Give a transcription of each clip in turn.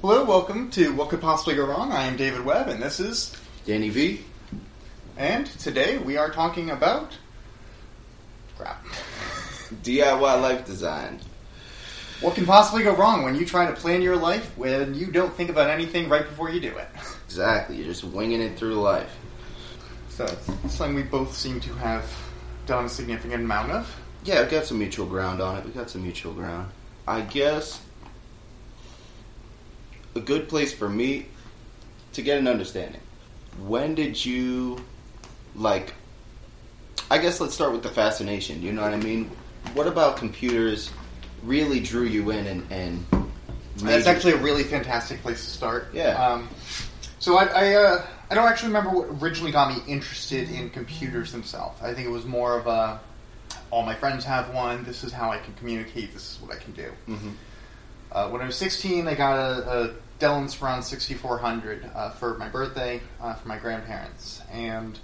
Hello, welcome to What Could Possibly Go Wrong. I am David Webb, and this is. Danny V. And today we are talking about. crap. DIY life design. What can possibly go wrong when you try to plan your life when you don't think about anything right before you do it? Exactly. You're just winging it through life. So, it's something we both seem to have done a significant amount of. Yeah, we've got some mutual ground on it. We've got some mutual ground. I guess a good place for me to get an understanding. When did you like? I guess let's start with the fascination. You know what I mean? What about computers really drew you in and and That's actually a really fantastic place to start. Yeah. Um, so I I, uh, I don't actually remember what originally got me interested in computers themselves. I think it was more of a all my friends have one. This is how I can communicate. This is what I can do. Mhm. Uh, when I was 16, I got a, a Dell Inspiron 6400 uh, for my birthday uh, for my grandparents, and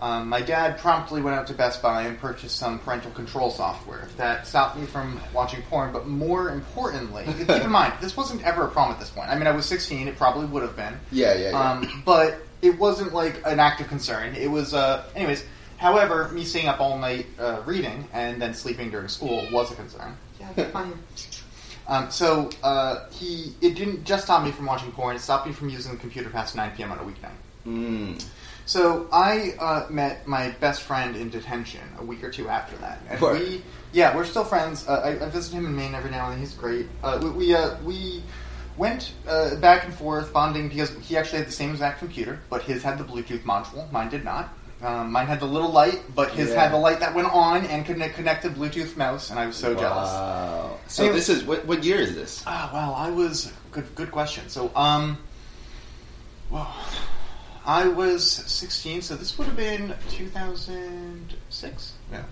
um, my dad promptly went out to Best Buy and purchased some parental control software that stopped me from watching porn. But more importantly, keep in mind this wasn't ever a problem at this point. I mean, I was 16; it probably would have been. Yeah, yeah, yeah. Um, but it wasn't like an active concern. It was, uh, anyways. However, me staying up all night uh, reading and then sleeping during school was a concern. Um, so uh, he, it didn't just stop me from watching porn. It stopped me from using the computer past 9 p.m. on a weeknight. Mm. So I uh, met my best friend in detention a week or two after that, and Word. we, yeah, we're still friends. Uh, I, I visit him in Maine every now and then. He's great. Uh, we we, uh, we went uh, back and forth bonding because he actually had the same exact computer, but his had the Bluetooth module. Mine did not. Um, mine had the little light, but his Yeah. had the light that went on and could connect, connected Bluetooth mouse, and I was so jealous. Wow. So Anyway- this is what what year is this? Ah, well, I was good. Good question. So, um, well, I was sixteen, so this would have been two thousand six. Yeah.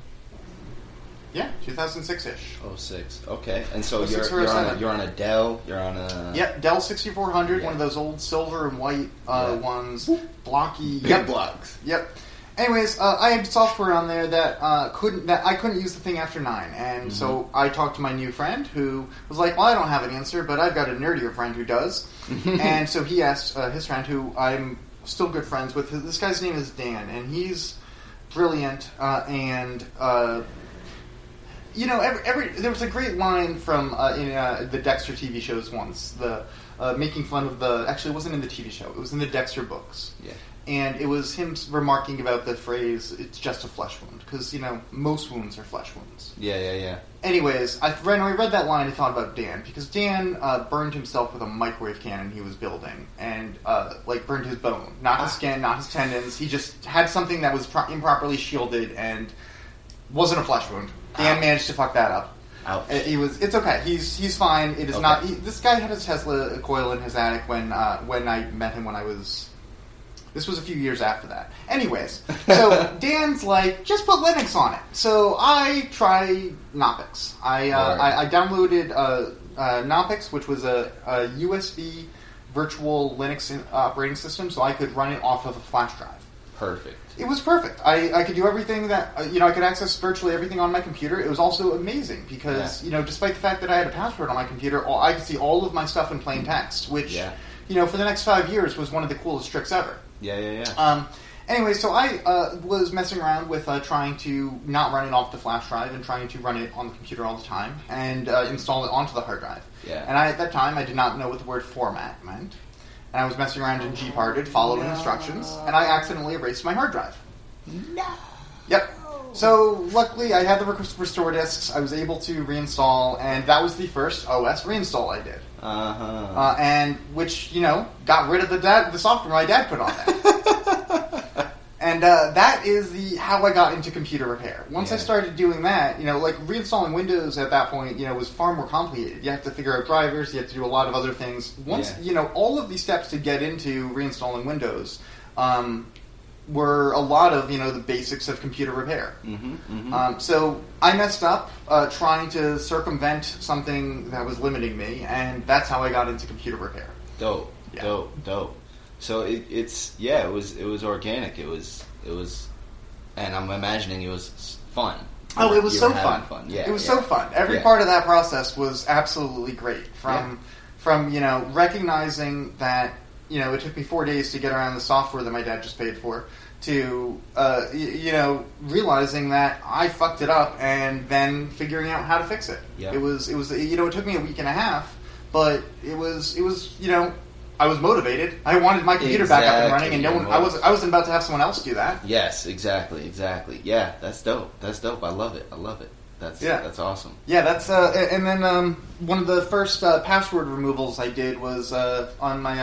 Yeah, two thousand six ish. Oh six. Okay. And so Oh, you're, six or you're on a seven. you're on a Dell. You're on a Yep, Dell sixty four hundred, Yeah. one of those old silver and white uh, Yeah. ones, blocky. Yep. blocks. Yep. Anyways, uh, I had software on there that uh, couldn't that I couldn't use the thing after nine, and so Mm-hmm. I talked to my new friend who was like, "Well, I don't have an answer, but I've got a nerdier friend who does." and so he asked uh, his friend, who I'm still good friends with. This guy's name is Dan, and he's brilliant. Uh, and uh, you know, every, every there was a great line from uh, in uh, the Dexter TV shows once, the uh, making fun of the. Actually, it wasn't in the TV show; it was in the Dexter books Yeah. And it was him remarking about the phrase "it's just a flesh wound" because you know most wounds are flesh wounds. Yeah, yeah, yeah. Anyways, I when I read that line, I thought about Dan because Dan uh, burned himself with a microwave cannon he was building, and uh, like burned his bone, not his skin, not his tendons. He just had something that was pro- improperly shielded and wasn't a flesh wound. Dan Ow. managed to fuck that up. Ouch. Uh, He was. It's okay. He's he's fine. It is Okay. not. He, this guy had a Tesla coil in his attic when uh, when I met him when I was. This was a few years after that. Anyways, so Dan's like, just put Linux on it. So I try Knoppix. I uh, Word. I, I downloaded uh, uh, Knoppix, which was a, a USB virtual Linux in- operating system, so I could run it off of a flash drive. Perfect. It was perfect. I, I could do everything that uh, you know. I could access virtually everything on my computer. It was also amazing because Yeah. you know, despite the fact that I had a password on my computer, all, I could see all of my stuff in plain text. Which Yeah. you know, for the next five years, was one of the coolest tricks ever. Yeah, yeah, yeah. Um, anyway, so I uh, was messing around with uh, trying to not run it off the flash drive and trying to run it on the computer all the time and uh, install it onto the hard drive. Yeah. And I, at that time, I did not know what the word format meant. And I was messing around in gparted, following instructions, and I accidentally erased my hard drive. no. Yep. So luckily, I had the restore disks. I was able to reinstall, and that was the first OS reinstall I did. Uh huh. Uh, and which you know got rid of the dad, the software my dad put on there. and uh, that is the how I got into computer repair. Once I started doing that, you know, like reinstalling Windows at that point, you know, was far more complicated. You have to figure out drivers. You have to do a lot of other things. Once Yeah. you know all of these steps to get into reinstalling Windows. Um, were a lot of you know the basics of computer repair. mm-hmm, mm-hmm. Um, so I messed up uh, trying to circumvent something that was limiting me, and that's how I got into computer repair. dope, yeah. dope, dope. So it, it's yeah, it was it was organic. It was it was, and I'm imagining it was fun. Oh, it was so fun. fun. Yeah, it was yeah. so fun. Every Yeah. part of that process was absolutely great. From from you know recognizing that you know it took me four days to get around the software that my dad just paid for to uh, y- you know realizing that I fucked it up and then figuring out how to fix it. Yeah. It was it was you know it took me a week and a half, but it was it was you know. I was motivated. I wanted my computer back up and running, and no one. I was. was. I wasn't about to have someone else do that. Yes, exactly, exactly. Yeah, that's dope. That's dope. I love it. I love it. That's Yeah. that's awesome. Yeah, that's uh, and then um, one of the first uh, password removals I did was uh, on my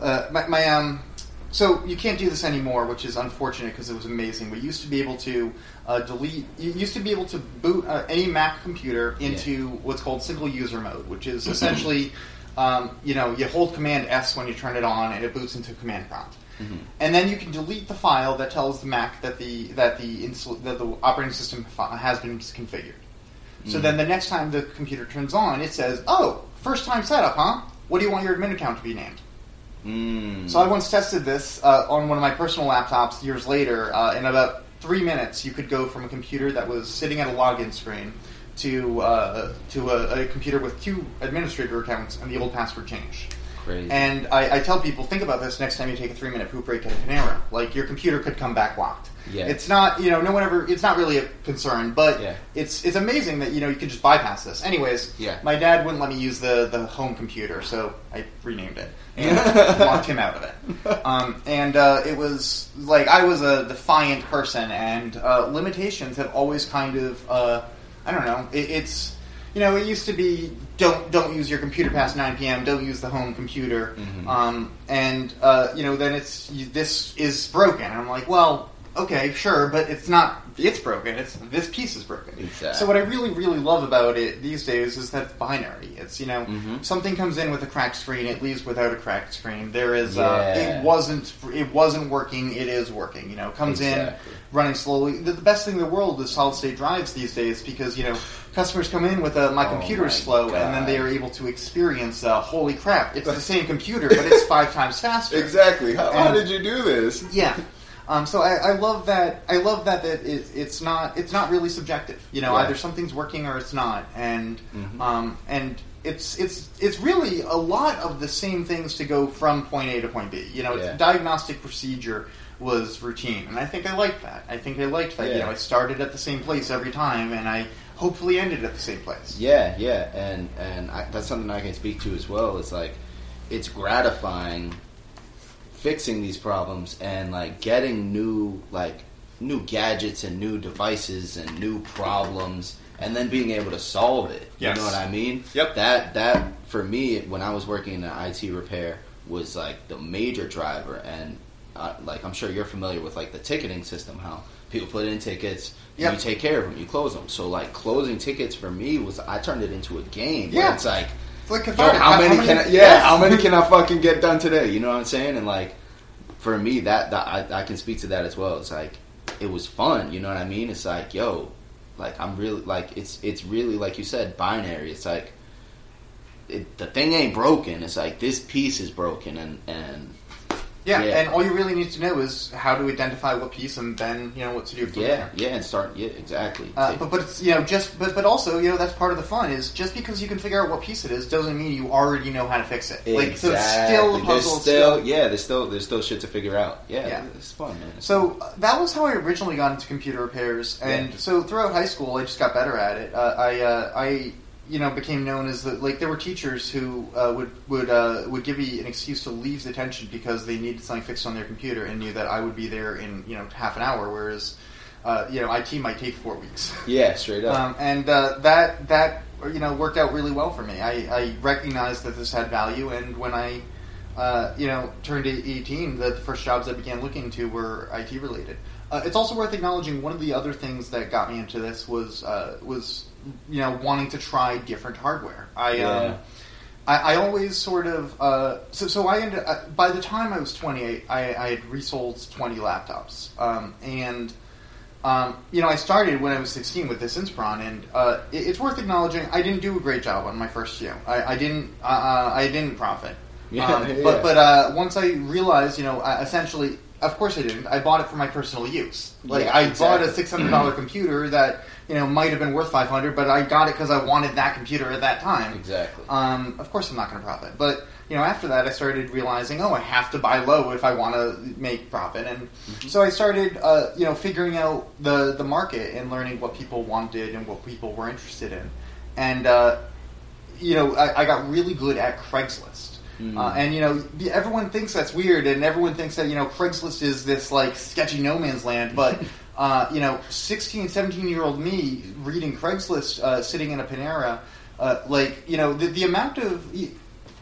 uh, my, my um. So you can't do this anymore, which is unfortunate because it was amazing. We used to be able to uh, delete. You used to be able to boot uh, any Mac computer into what's called single user mode, which is essentially, um, you know, you hold Command S when you turn it on, and it boots into command prompt. Mhm. And then you can delete the file that tells the Mac that the that the instal- that the operating system has been configured. So Mhm. then the next time the computer turns on, it says, "Oh, first time setup, huh? What do you want your admin account to be named?" Mm. So I once tested this uh, on one of my personal laptops years later. Uh, in about three minutes, you could go from a computer that was sitting at a login screen to uh, to a, a computer with two administrator accounts and the old password change. Crazy. And I, I tell people, think about this next time you take a three minute poop break at a Panera. Like your computer could come back locked. Yeah. It's not, you know, no one ever. It's not really a concern, but Yeah. it's it's amazing that you know you could just bypass this. Anyways, Yeah. my dad wouldn't let me use the the home computer, so I renamed it and locked him out of it. Um, and uh, it was like I was a defiant person, and uh, limitations have always kind of, uh, I don't know, it, it's. You know, it used to be don't don't use your computer past nine p.m. Don't use the home computer, Mhm. um, and uh, you know then it's this is broken. And I'm like, well, okay, sure, but it's not. It's broken. It's this piece is broken. Exactly. So what I really really love about it these days is that it's binary. It's you know Mhm. something comes in with a cracked screen, it leaves without a cracked screen. There is uh, it wasn't it wasn't working. It is working. You know, comes in running slowly. The, the best thing in the world is solid state drives these days because you know customers come in with a, my Oh computer's my slow, and then they are able to experience uh, holy crap, it's the same computer, but it's five times faster. Exactly. How, how did you do this? Yeah. Um, so I, I love that. I love that that it, it's not it's not really subjective. You know, Yeah. either something's working or it's not, and Mhm. um, and it's it's it's really a lot of the same things to go from point A to point B. You know, it's Yeah. diagnostic procedure was routine, and I think I liked that. I think I liked that. You know, I started at the same place every time, and I hopefully ended at the same place. Yeah, yeah, and and I, that's something I can speak to as well. It's like it's gratifying fixing these problems and like getting new like new gadgets and new devices and new problems and then being able to solve it. Yes. You know what I mean? Yep. That that for me when I was working in IT repair was like the major driver and uh, like I'm sure you're familiar with like the ticketing system how people put in tickets Yep. you take care of them you close them so like closing tickets for me was I turned it into a game Yeah. it's like It's like Yo, cathartic. how, many can I, yeah, yes. how many can I fucking get done today? You know what I'm saying? And like for me, that, that I, I can speak to that as well. It's like it was fun. You know what I mean? It's like yo, like I'm really like it's it's really like you said binary. It's like it, the thing ain't broken. It's like this piece is broken, and and Yeah, Yeah. and all you really need to know is how to identify what piece, and then you know what to do from yeah, there. yeah, and start yeah, exactly. Uh, but but it's you know just but but also you know that's part of the fun is just because you can figure out what piece it is doesn't mean you already know how to fix it. Like so it's still a puzzle. There's it's still, yeah, there's still there's still shit to figure out. Yeah, Yeah. it's fun, man. It's So uh, that was how I originally got into computer repairs, and Yeah. so throughout high school, I just got better at it. Uh, I uh, I you know became known as the like there were teachers who uh, would would uh, would give me an excuse to leave detention because they needed something fixed on their computer and knew that I would be there in you know half an hour, whereas uh, you know IT might take four weeks. yeah, straight up. Um, and uh, that that you know worked out really well for me. I, I recognized that this had value, and when I uh, you know turned eighteen, the first jobs I began looking to were IT related. Uh, it's also worth acknowledging one of the other things that got me into this was uh, was you know wanting to try different hardware. I Yeah. um, I, I always sort of uh, so so I ended uh, by the time I was 28, I, I had resold 20 laptops, um, and um, you know I started when I was 16 with this Inspiron, and uh, it, it's worth acknowledging I didn't do a great job on my first few. I, I didn't uh, uh, I didn't profit. Yeah, Um, yeah. But but uh, once I realized, you know, uh, essentially of course I didn't. I bought it for my personal use. Like Yeah, I exactly. bought a six hundred dollar computer that you know might have been worth five hundred, but I got it because I wanted that computer at that time. Exactly. Um, of course, I'm not going to profit, but you know, after that, I started realizing, oh, I have to buy low if I want to make profit, and so I started, uh, you know, figuring out the the market and learning what people wanted and what people were interested in, and uh, you know, I, I got really good at Craigslist. Mm. Uh, and you know, everyone thinks that's weird, and everyone thinks that you know Craigslist is this like sketchy no man's land. But uh, you know, 16, 17 year old me reading Craigslist, uh, sitting in a Panera, uh, like you know, the, the amount of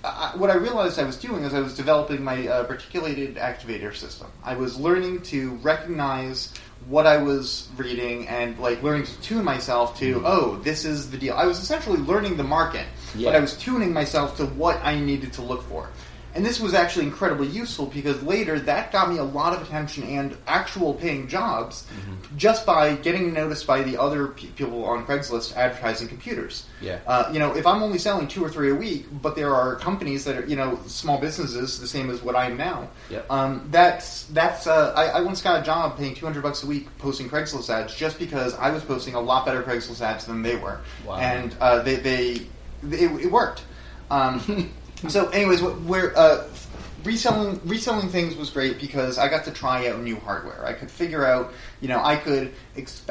I, what I realized I was doing is I was developing my uh, reticular activating system. I was learning to recognize what I was reading and like learning to tune myself to, oh, this is the deal. I was essentially learning the market, Yeah. but I was tuning myself to what I needed to look for. And this was actually incredibly useful because later that got me a lot of attention and actual paying jobs just by getting noticed by the other people on Craigslist advertising computers. Yeah. Uh, you know, if I'm only selling two or three a week, but there are companies that are, you know, small businesses, the same as what I am now. Yep. Um, that's that's. Uh, I, I once got a job paying 200 bucks a week posting Craigslist ads just because I was posting a lot better Craigslist ads than they were, Wow. and uh, they they it, it worked. Um, so, anyways, where uh, reselling reselling things was great because I got to try out new hardware. I could figure out, you know, I could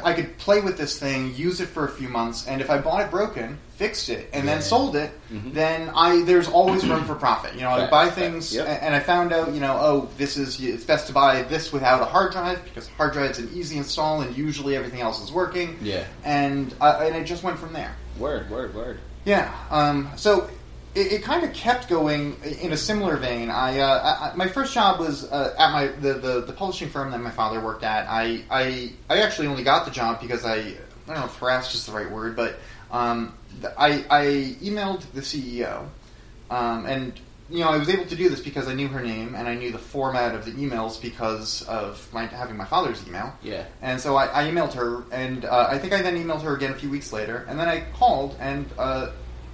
I could play with this thing, use it for a few months, and if I bought it broken, fixed it, and then Yeah. sold it, Mhm. then I there's always room for profit. You know, I buy things, yep. and I found out, you know, oh, this is it's best to buy this without a hard drive because hard drive's an easy install, and usually everything else is working. Yeah. and uh, and it just went from there. Word, word, word. Yeah. Um, so it, it kind of kept going in a similar vein. I, uh, I my first job was uh, at my the, the, the publishing firm that my father worked at. I, I I actually only got the job because I I don't know if harassed is the right word, but um, I I emailed the CEO, um, and you know I was able to do this because I knew her name and I knew the format of the emails because of my having my father's email. Yeah. And so I, I emailed her, and uh, I think I then emailed her again a few weeks later, and then I called and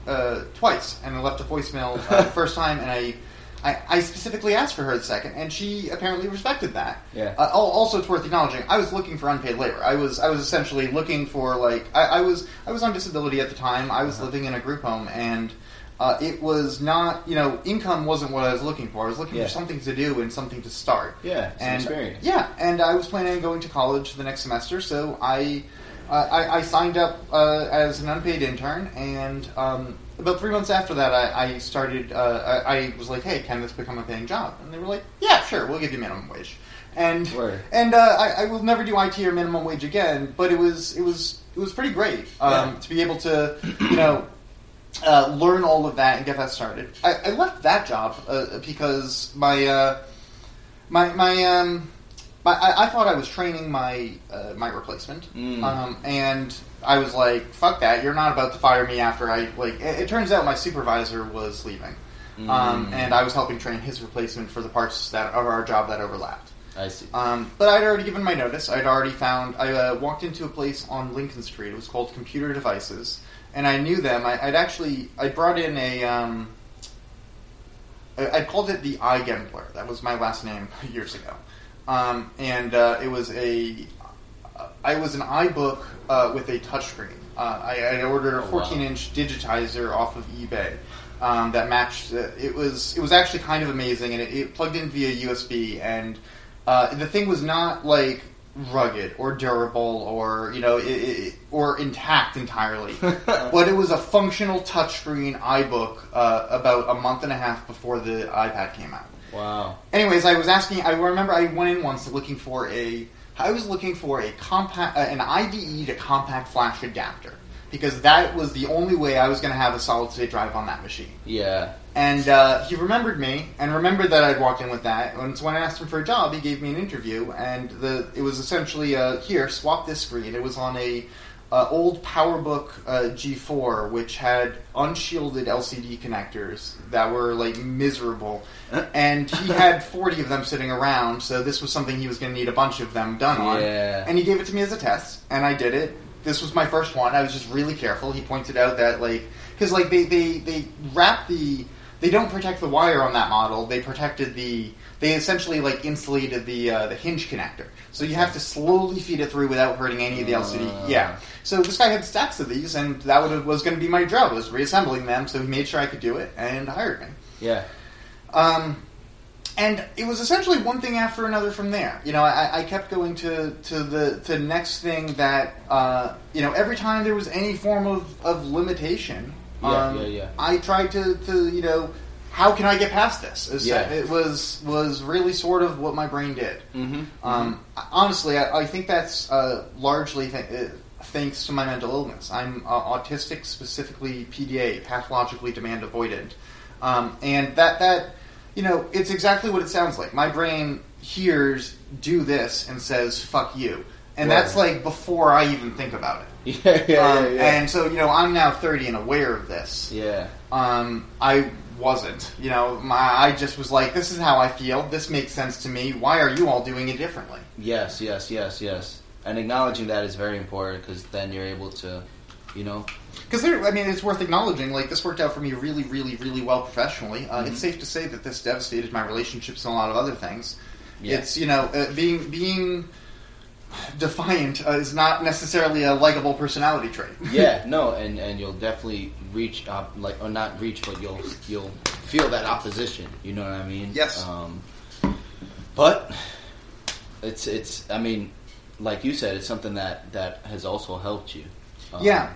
uh, twice, and I left a voicemail uh, the first time, and I, I I specifically asked for her the second, and she apparently respected that. Yeah. Uh, also, it's worth acknowledging, I was looking for unpaid labor. I was I was essentially looking for like I, I was I was on disability at the time. I was Uh-huh. living in a group home, and. Uh, it was not, you know, income wasn't what I was looking for. I was looking Yeah. for something to do and something to start Yeah, and experience. yeah, and I was planning on going to college the next semester, so I uh, I, I signed up uh, as an unpaid intern, and um, about three months after that, I, I started. Uh, I, I was like, "Hey, can this become a paying job?" And they were like, "Yeah, sure, we'll give you minimum wage." And Word. and uh, I, I will never do IT or minimum wage again, but it was it was it was pretty great um, Yeah. to be able to you know uh, learn all of that and get that started. I, I left that job uh, because my uh, my my um my, I, I thought I was training my uh, my replacement, Mm. um, and I was like, "Fuck that! You're not about to fire me after I like." It, it turns out my supervisor was leaving, um, Mm. and I was helping train his replacement for the parts that of our job that overlapped. I see. Um, but I'd already given my notice. I'd already found. I uh, walked into a place on Lincoln Street. It was called Computer Devices, and I knew them. I, I'd actually I brought in a. Um, I, I called it the iGambler. That was my last name years ago, um, and uh, it was a. I was an iBook uh, with a touchscreen. Uh, I, I ordered a Oh, 14-inch digitizer off of eBay um, that matched. Uh, it was it was actually kind of amazing, and it, it plugged in via USB. And uh, the thing was not like rugged or durable or you know it, it, or intact entirely, but it was a functional touchscreen iBook uh, about a month and a half before the iPad came out. Wow. Anyways, I was asking. I remember I went in once looking for a. I was looking for a compact, uh, an IDE to compact flash adapter because that was the only way I was going to have a solid state drive on that machine. Yeah. And uh, he remembered me and remembered that I'd walked in with that. And so when I asked him for a job, he gave me an interview, and the it was essentially uh, here swap this screen. It was on a uh, old PowerBook uh, G4, which had unshielded LCD connectors that were like miserable, and he had forty of them sitting around. So this was something he was going to need a bunch of them done on. Yeah. And he gave it to me as a test, and I did it. This was my first one. I was just really careful. He pointed out that like because like they they they wrap the they don't protect the wire on that model. They protected the they essentially like insulated the uh, the hinge connector. So you have to slowly feed it through without hurting any of the LCD. Uh. Yeah. So this guy had stacks of these, and that would, was going to be my job was reassembling them. So he made sure I could do it and hired me. Yeah. Um, and it was essentially one thing after another from there. You know, I, I kept going to, to the to the next thing that uh, you know every time there was any form of, of limitation. Yeah, um, yeah, yeah. I tried to, to you know how can I get past this? It's- Yeah. It was was really sort of what my brain did. Mm-hmm. Um, honestly, I, I think that's uh, largely th- uh, thanks to my mental illness. I'm uh, autistic, specifically PDA, pathologically demand avoidant, um, and that that you know it's exactly what it sounds like. My brain hears "do this" and says "fuck you," and Right. that's like before I even think about it. Yeah, yeah, Um, yeah, yeah. And so you know, I'm now 30 and aware of this. yeah. Um, I wasn't. You know, my I just was like, this is how I feel. This makes sense to me. Why are you all doing it differently? Yes, yes, yes, yes. And acknowledging that is very important because then you're able to, you know, Because I mean, it's worth acknowledging. Like this worked out for me really, really, really well professionally. Uh, It's safe to say that this devastated my relationships and a lot of other things. Yeah. It's you know, uh, being being defiant uh, is not necessarily a likable personality trait. yeah, no, and and you'll definitely reach up, like or not reach, but you'll you'll feel that opposition. You know what I mean? Yes. Um, but it's it's. I mean, like you said, it's something that that has also helped you. Um, Yeah,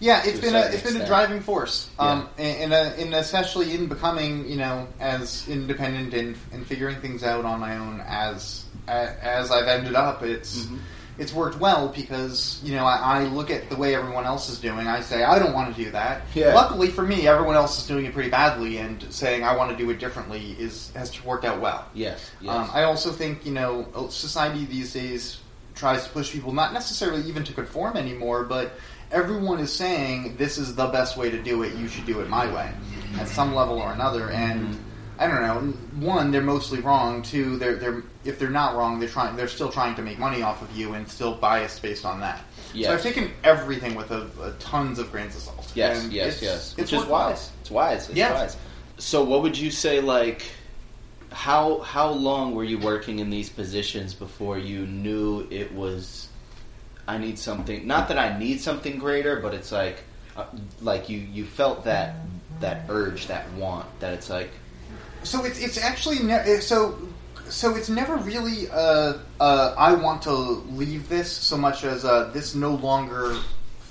yeah. It's a been a it's been a driving force, um, and, and, uh, and especially in becoming you know as independent and, and figuring things out on my own as as I've ended up. It's Mhm. It's worked well because you know I, I look at the way everyone else is doing. I say I don't want to do that. Yeah. Luckily for me, everyone else is doing it pretty badly, and saying I want to do it differently is has worked out well. Yes. Yes. Um, I also think you know society these days tries to push people not necessarily even to conform anymore, but everyone is saying this is the best way to do it. You should do it my way, at some level or another. And I don't know. One, they're mostly wrong. Two, they're they're if they're not wrong, they're trying they're still trying to make money off of you and still biased based on that. Yes. So I've taken everything with a, a tons of grains of salt. Yes, And yes, it's- yes. It's Which is worked wise. It's wise. It's Yeah. wise. So, what would you say? Like, how how long were you working in these positions before you knew it was? I need something. Not that I need something greater, but it's like, uh, like you you felt that that urge, that want. That it's like, So it's it's actually ne- so so it's never really uh, uh, I want to leave this so much as uh, this no longer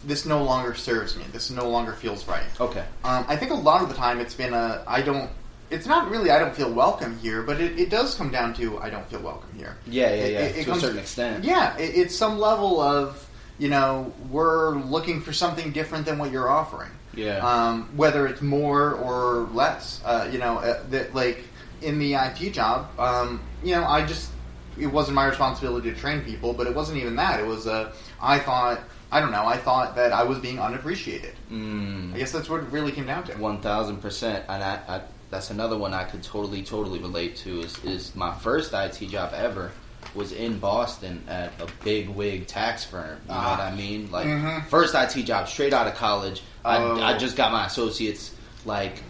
this no longer serves me. This no longer feels right. okay, Um, I think a lot of the time it's been a I don't. It's not really I don't feel welcome here, but it, it does come down to I don't feel welcome here. yeah, yeah, yeah, it- it to comes- a certain extent. Yeah, it, it's some level of you know we're looking for something different than what you're offering yeah, um, whether it's more or less. Uh, you know, uh, that like in the IT job, um, you know, I just it wasn't my responsibility to train people, but it wasn't even that. It was uh, I thought I don't know. I thought that I was being unappreciated. Mm. I guess that's what it really came down to. One thousand percent, and I, I, that's another one I could totally, totally relate to. Is is my first IT job ever was in Boston at a big wig tax firm. You know Ah. what I mean? Like Mhm. first IT job straight out of college. Oh. I, I just got my associates. Like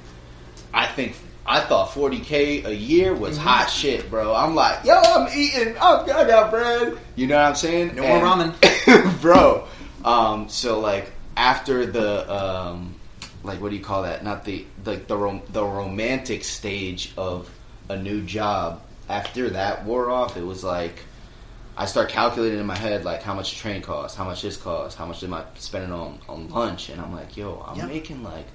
I think. I thought 40k a year was Mhm. hot shit, bro. I'm like, yo, I'm eating, I'm, I got bread. You know what I'm saying? No more And- bro. Um, so like after the um, like what do you call that? Not the the the, rom- the romantic stage of a new job. After that wore off, it was like I start calculating in my head like how much train costs, how much this costs, how much am I spending on on lunch, and I'm like, yo, I'm Yeah. making like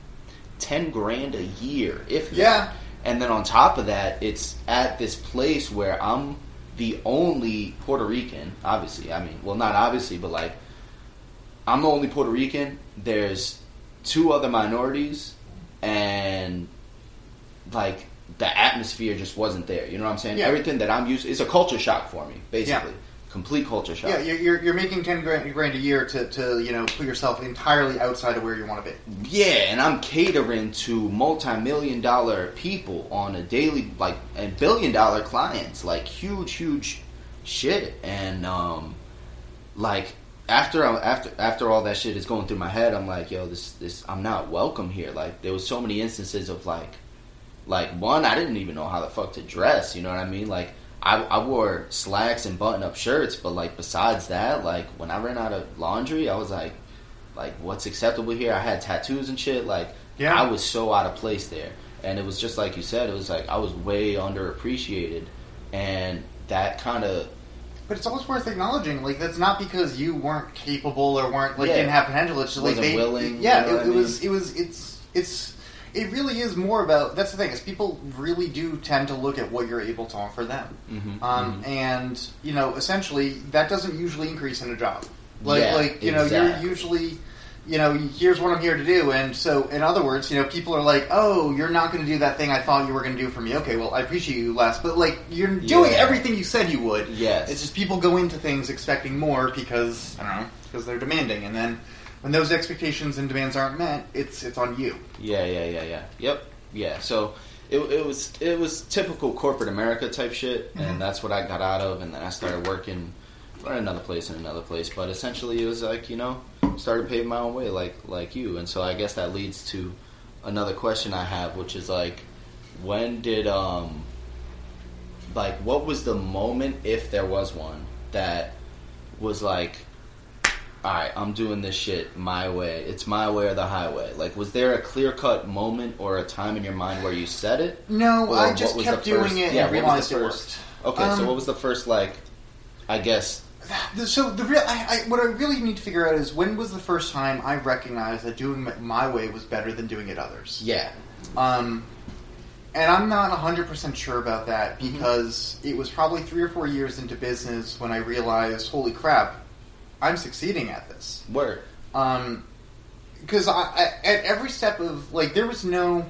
ten grand a year, if that. Yeah. And then on top of that, it's at this place where I'm the only Puerto Rican. Obviously, I mean, well, not obviously, but like, I'm the only Puerto Rican. There's two other minorities, and like the atmosphere just wasn't there. You know what I'm saying? Yeah. Everything that I'm used, it's a culture shock for me, basically, complete culture shock. Yeah, you're, you're, you're making ten grand, grand a year to, to you know put yourself entirely outside of where you want to be. Yeah, and I'm catering to multi-million dollar people on a daily, like, and billion dollar clients, like huge, huge shit. And um, like after I- after after all that shit is going through my head, I'm like, yo, this this I'm not welcome here. Like there was so many instances of like like one, I didn't even know how the fuck to dress. You know what I mean? Like I, I wore slacks and button up shirts, but like besides that, like when I ran out of laundry, I was like, like what's acceptable here? I had tattoos and shit. Like Yeah. I was so out of place there, and it was just like you said. It was like I was way underappreciated, and that kind of But it's always worth acknowledging. Like that's not because you weren't capable or weren't like Yeah. didn't have potential. It's just like they, willing, Yeah, you know it, it was. It was. It's. It's. It really is more about. That's the thing is people really do tend to look at what you're able to offer them, Mhm, um, and you know essentially that doesn't usually increase in a job. Like Yeah, like you know you're usually. You know, here's what I'm here to do, and so, in other words, you know, people are like, "Oh, you're not going to do that thing I thought you were going to do for me." Okay, well, I appreciate you less, but like, you're doing Yeah. everything you said you would. Yes. It's just people go into things expecting more because I don't know because they're demanding, and then when those expectations and demands aren't met, it's it's on you. Yeah, yeah, yeah, yeah. Yep, yeah. So it, it was it was typical corporate America type shit, Mhm. and that's what I got out of. And then I started working for another place and another place. But essentially, it was like you know, started paving my own way, like like you. And so I guess that leads to another question I have, which is like, when did um, like what was the moment, if there was one, that was like all right, I'm doing this shit my way. It's my way or the highway. Like, was there a clear cut moment or a time in your mind where you said it? No, Or I just kept doing first- it yeah, and what was realized the first-. Okay, so Um, what was the first like? I guess So the real, I, I, what I really need to figure out is when was the first time I recognized that doing it my way was better than doing it others. yeah, Um, and I'm not 100% sure about that because it was probably three or four years into business when I realized, holy crap, I'm succeeding at this. word. Um, because I, I, at every step of like there was no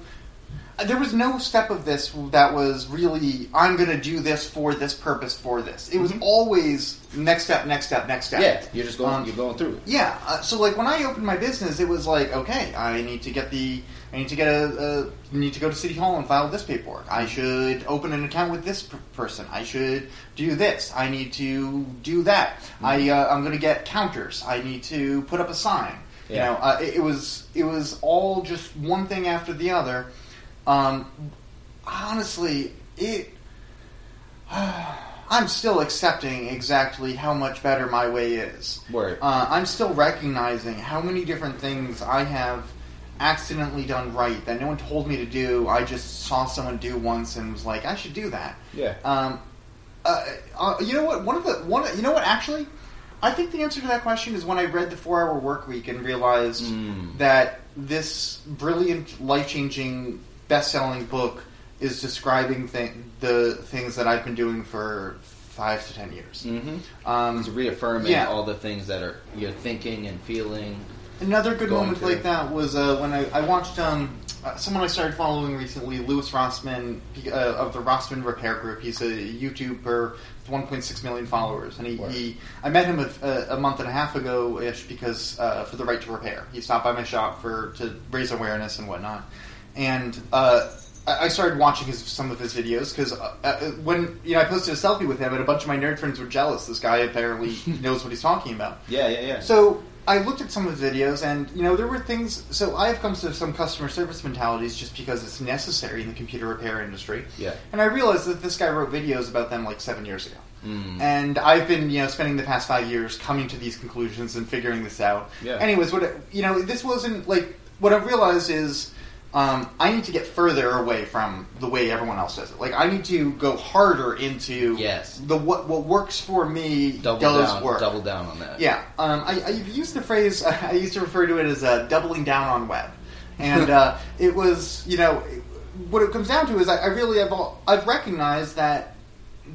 there was no step of this that was really I'm going to do this for this purpose for this. It was Mhm. always next step, next step, next step. Yeah, you're just going. Um, you're going through it. Yeah. Uh, so like when I opened my business, it was like, okay, I need to get the, I need to get a, a need to go to City Hall and file this paperwork. I should open an account with this per- person. I should do this. I need to do that. I uh, I'm going to get counters. I need to put up a sign. You know, uh, it, it was it was all just one thing after the other. Um, honestly, it. I'm still accepting exactly how much better my way is. Word. Uh, I'm still recognizing how many different things I have accidentally done right that no one told me to do. I just saw someone do once and was like, I should do that. yeah. Um, uh, uh, you know what? One of the one. You know what? Actually, I think the answer to that question is when I read the Four Hour Work Week and realized Mm. that this brilliant, life changing, best selling book is describing th- the things that I've been doing for five to ten years. Mm-hmm. Um, It's reaffirming yeah. all the things that are you're thinking and feeling. Another good moment through. like that was uh, when I, I watched um, uh, someone I started following recently, Louis Rossman uh, of the Rossman Repair Group. He's a YouTuber with 1.6 million followers, and he, he I met him a, a, a month and a half ago ish because uh, for the right to repair. He stopped by my shop for to raise awareness and whatnot, and. Uh, I I started watching his, some of his videos because uh, uh, when you know I posted a selfie with him, and a bunch of my nerd friends were jealous. This guy apparently knows what he's talking about. Yeah, yeah, yeah. So I looked at some of the videos, and you know there were things. So I have come to some customer service mentalities just because it's necessary in the computer repair industry. yeah. And I realized that this guy wrote videos about them like seven years ago. Mm. And I've been, you know, spending the past five years coming to these conclusions and figuring this out. Yeah. Anyways, what it- you know, this wasn't like what I've realized is um, I need to get further away from the way everyone else does it. Like I need to go harder into Yes. the what what works for me double does down. work. Double down on that. Yeah, um, I, I used the phrase. I used to refer to it as uh, doubling down on Webb, and uh, it was you know what it comes down to is I, I really have all, I've recognized that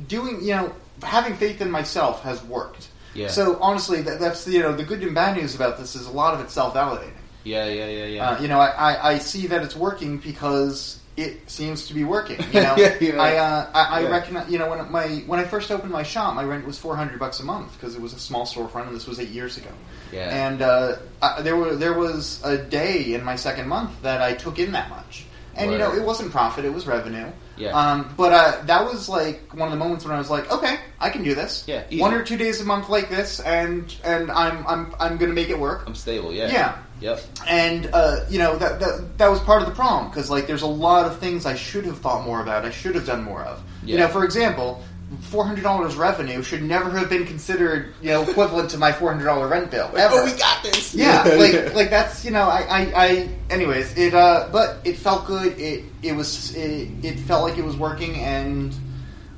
doing you know having faith in myself has worked. Yeah. So honestly, that, that's you know the good and bad news about this is a lot of it's self validating. Yeah, yeah, yeah, yeah. Uh, you know, I, I, I see that it's working because it seems to be working. You know, Yeah, know. I, uh, I, I Yeah. recognize. You know, when my when I first opened my shop, my rent was four hundred bucks a month because it was a small storefront, and this was eight years ago. yeah. And uh, I, there were there was a day in my second month that I took in that much. and you know it wasn't profit; it was revenue. Yeah. Um, but uh, that was like one of the moments when I was like, okay, I can do this. Yeah, easy. One or two days a month like this, and and I'm I'm I'm gonna make it work. I'm stable. Yeah. Yeah. Yep. And uh, you know that, that that was part of the problem because like there's a lot of things I should have thought more about. I should have done more of. You know, for example, four hundred dollars revenue should never have been considered you know equivalent to my four hundred dollar rent bill ever. Oh, we got this. yeah, like like that's you know I, I, I anyways it uh but it felt good. It it was it, it felt like it was working and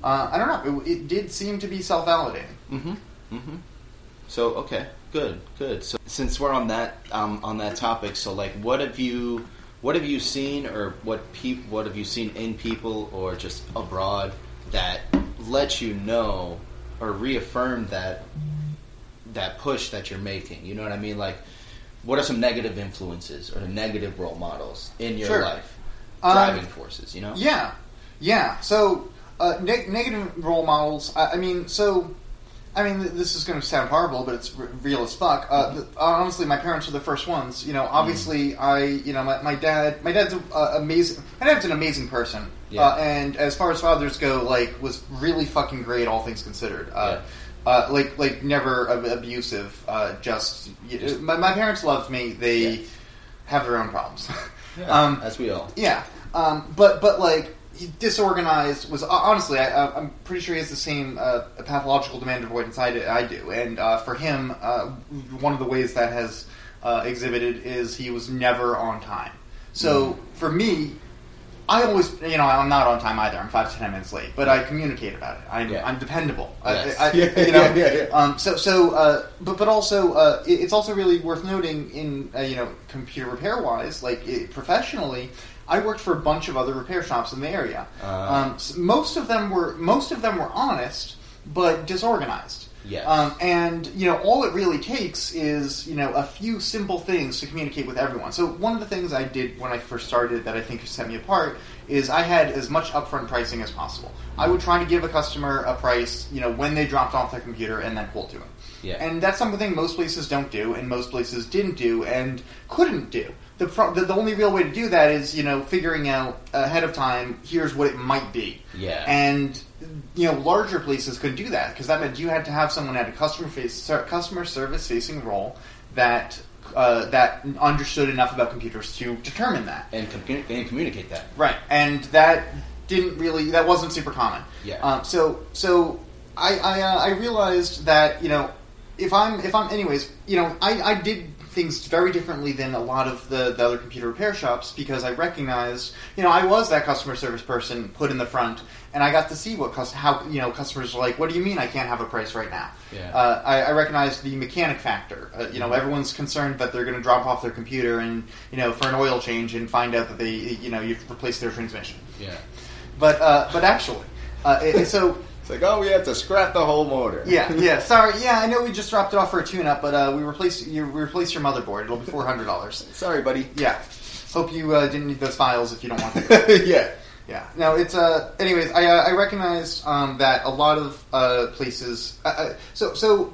uh, I don't know. It, it did seem to be self validating. Mm-hmm. Mm-hmm. So okay, good, good. So since we're on that um, on that topic, so like, what have you what have you seen, or what peop what have you seen in people, or just abroad that lets you know or reaffirm that that push that you're making? You know what I mean? Like, what are some negative influences or negative role models in your Sure. life, Um, driving forces? You know? Yeah, yeah. So uh, neg- negative role models. I, I mean, so I mean, this is going to sound horrible, but it's r- real as fuck. Uh, th- honestly, my parents were the first ones. You know, obviously, I, you know, my, my dad, my dad's uh, amazing. My dad's an amazing person, Yeah. uh, and as far as fathers go, like, was really fucking great, all things considered. Uh, uh, like, like never ab- abusive. Uh, just, my, my parents loved me. They Yeah. have their own problems. Yeah, um, as we all. yeah, um, but but like disorganized was honestly I, I'm pretty sure he has the same uh, pathological demand avoidance I do, I do. and uh, for him uh, one of the ways that has uh, exhibited is he was never on time. So for me. I always, you know, I'm not on time either. I'm five to ten minutes late, but I communicate about it. I'm, Yeah. I'm dependable. Yes. I, I, Yeah, you know, yeah, yeah, yeah. Um, so, so, uh, but, but also, uh, it, it's also really worth noting in, uh, you know, computer repair wise, like it, professionally, I worked for a bunch of other repair shops in the area. Uh. um, s most of them were, most of them were honest, but disorganized. Yes. Um, and you know, all it really takes is you know a few simple things to communicate with everyone. So one of the things I did when I first started that I think set me apart is I had as much upfront pricing as possible. I would try to give a customer a price, you know, when they dropped off their computer, and then quote to them. Yeah. And that's something most places don't do, and most places didn't do, and couldn't do. The, pro- the the only real way to do that is you know figuring out ahead of time. Here's what it might be. Yeah. And you know, larger places could do that because that meant you had to have someone at a customer face, customer service facing role that uh, that understood enough about computers to determine that. and, and communicate that. Right, and that didn't really that wasn't super common. Yeah. Um, so so I I, uh, I realized that you know if I'm if I'm anyways you know I, I did things very differently than a lot of the, the other computer repair shops because I recognized you know I was that customer service person put in the front and I got to see what cus- how you know customers are like what do you mean I can't have a price right now Yeah. uh, I, I recognize the mechanic factor. Uh, you know, everyone's concerned that they're going to drop off their computer and you know for an oil change and find out that they you know you've replaced their transmission. Yeah. But uh, but actually, uh, it- it- so It's like, oh, we have to scrap the whole motor. yeah yeah sorry yeah I know we just dropped it off for a tune up, but uh, we replaced you we replaced your motherboard. It'll be four hundred dollars. Sorry, buddy. Yeah. Hope you uh, didn't need those files if you don't want them. yeah. Yeah. No, it's uh. Anyways, I uh, I recognized um, that a lot of uh, places. Uh, uh, so so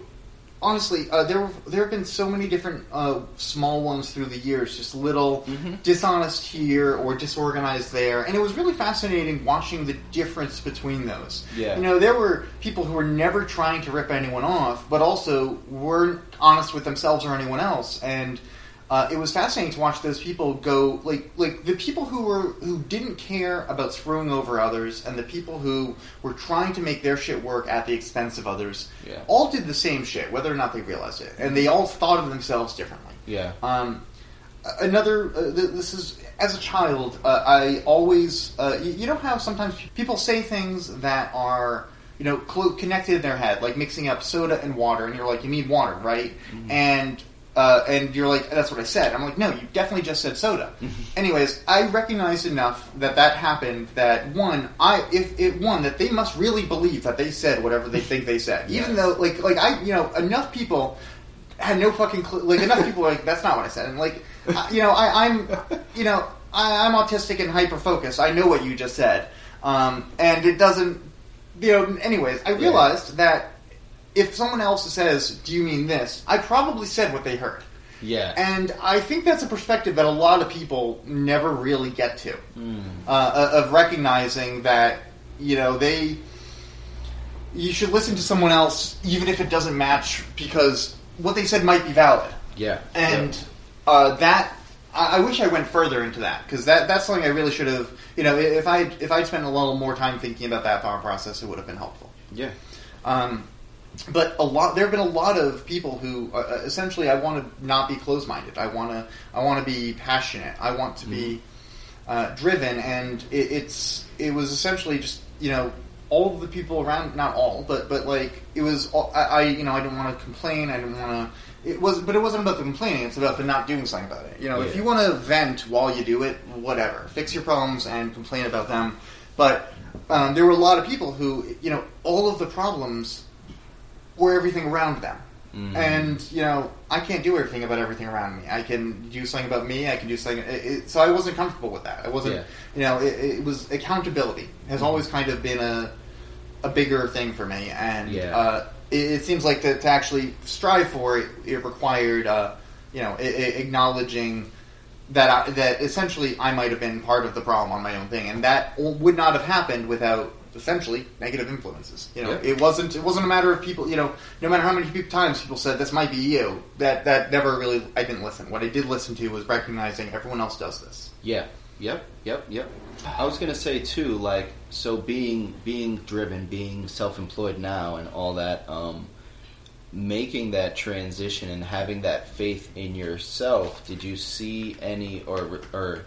honestly, uh, there there have been so many different uh, small ones through the years, just little Mhm. dishonest here or disorganized there, and it was really fascinating watching the difference between those. Yeah. You know, there were people who were never trying to rip anyone off, but also weren't honest with themselves or anyone else, and. Uh, it was fascinating to watch those people go like like the people who were who didn't care about screwing over others and the people who were trying to make their shit work at the expense of others Yeah. all did the same shit whether or not they realized it and they all thought of themselves differently Yeah. um, another, uh, th- this is as a child, uh, I always, uh, you, you know how sometimes people say things that are, you know, connected in their head, like mixing up soda and water, and you're like, you need water, right? And uh, and you're like, that's what I said. I'm like, no, you definitely just said soda. Anyways, I recognized enough that that happened. That one, I if it one that they must really believe that they said whatever they think they said, even though like like I you know enough people had no fucking clue. Like enough people were like, "That's not what I said." And like, I, you know, I, I'm, you know, I, I'm autistic and hyper focused. I know what you just said, um, and it doesn't. You know, anyways, I realized that if someone else says, "Do you mean this?" I probably said what they heard. Yeah. And I think that's a perspective that a lot of people never really get to, Mm. uh, of recognizing that you know they you should listen to someone else even if it doesn't match because what they said might be valid. Yeah. And uh, that I, I wish I went further into that because that that's something I really should have. You know, if I if I'd spent a little more time thinking about that thought process, it would have been helpful. yeah. Um, but a lot there have been a lot of people who uh, essentially I want to not be closed minded. I want to I want to be passionate. I want to be uh, driven, and it, it's it was essentially just you know all of the people around not all but but like it was all, I, I you know I didn't want to complain. I didn't want to. It was, but it wasn't about the complaining. It's about the not doing something about it. You know, if you want to vent while you do it, whatever. Fix your problems and complain about them. But um, there were a lot of people who, you know, all of the problems were everything around them. Mhm. And you know, I can't do everything about everything around me. I can do something about me. I can do something. It, it, so I wasn't comfortable with that. I wasn't. Yeah. You know, it, it was accountability has always kind of been a a bigger thing for me, and Yeah. uh, it, it seems like to, to actually strive for it, it required, uh, you know, acknowledging that I, that essentially I might have been part of the problem on my own thing, and that would not have happened without essentially negative influences. You know, Yeah. it wasn't it wasn't a matter of people. You know, no matter how many people, times people said this might be you, that that never really I didn't listen. What I did listen to was recognizing everyone else does this. Yeah. Yep. Yep. Yep. I was gonna say too, like, so being being driven, being self-employed now, and all that, um, making that transition and having that faith in yourself. Did you see any or or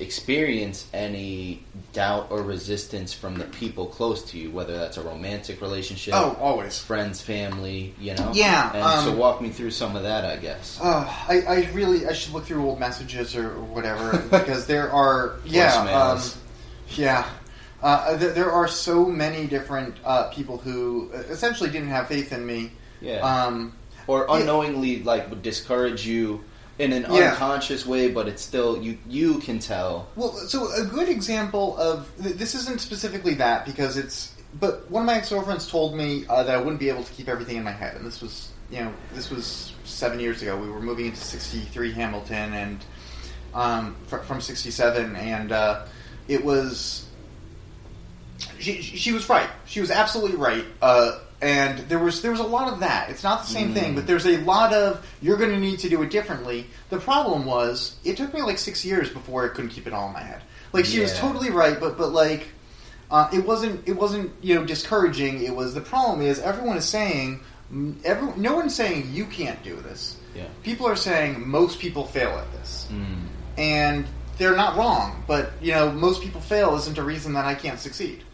experience any doubt or resistance from the people close to you, whether that's a romantic relationship, Oh, always. friends, family, you know? Yeah, And so um, walk me through some of that, I guess. Uh, I, I really I should look through old messages or, whatever because there are yeah um, yeah uh, there, there are so many different uh, people who essentially didn't have faith in me Yeah. um, or unknowingly like would discourage you in an Yeah. unconscious way, but it's still you you can tell. Well, so a good example of this isn't specifically that because it's. But one of my ex girlfriends told me uh, that I wouldn't be able to keep everything in my head, and this was you know this was seven years ago. We were moving into sixty three Hamilton, and um, fr- from sixty seven, and uh, it was. She, she was right. She was absolutely right. Uh, and there was there was a lot of that. It's not the same Mm. thing, but there's a lot of you're going to need to do it differently. The problem was it took me like six years before I couldn't keep it all in my head. Like she was totally right, but but like uh, it wasn't it wasn't you know discouraging. It was the problem is everyone is saying every, no one's saying you can't do this. Yeah. People are saying most people fail at this, Mm. and they're not wrong. But you know most people fail isn't a reason that I can't succeed.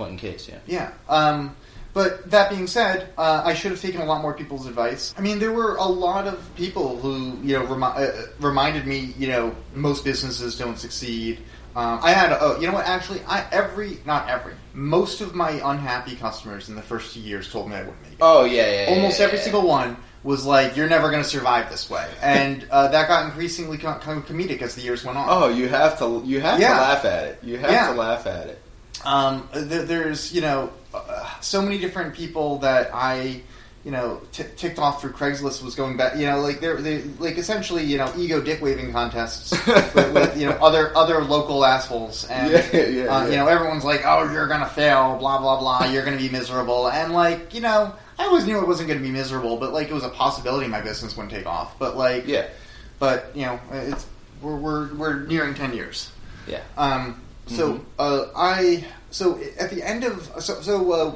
Point in case, yeah. Yeah. Um, but that being said, uh, I should have taken a lot more people's advice. I mean, there were a lot of people who, you know, remi- uh, reminded me, you know, most businesses don't succeed. Um, I had, oh, you know what? Actually, I every, not every, most of my unhappy customers in the first two years told me I wouldn't make it. Oh yeah, yeah. Almost yeah, every yeah. single one was like, "You're never going to survive this way," and uh, that got increasingly com- com- comedic as the years went on. Oh, you have to you have to laugh at it. You have to laugh at it. Um, there, there's you know uh, so many different people that I you know t- ticked off through Craigslist was going back. You know, like they're they like essentially you know ego dick waving contests with, with you know other other local assholes, and Yeah, yeah, uh, yeah. you know everyone's like, oh, you're gonna fail, blah blah blah, you're gonna be miserable, and like you know. I always knew it wasn't going to be miserable, but like it was a possibility my business wouldn't take off. But like, Yeah, but you know, it's we're we're, we're nearing ten years. yeah. Um, so Mhm. uh, I so at the end of so so uh,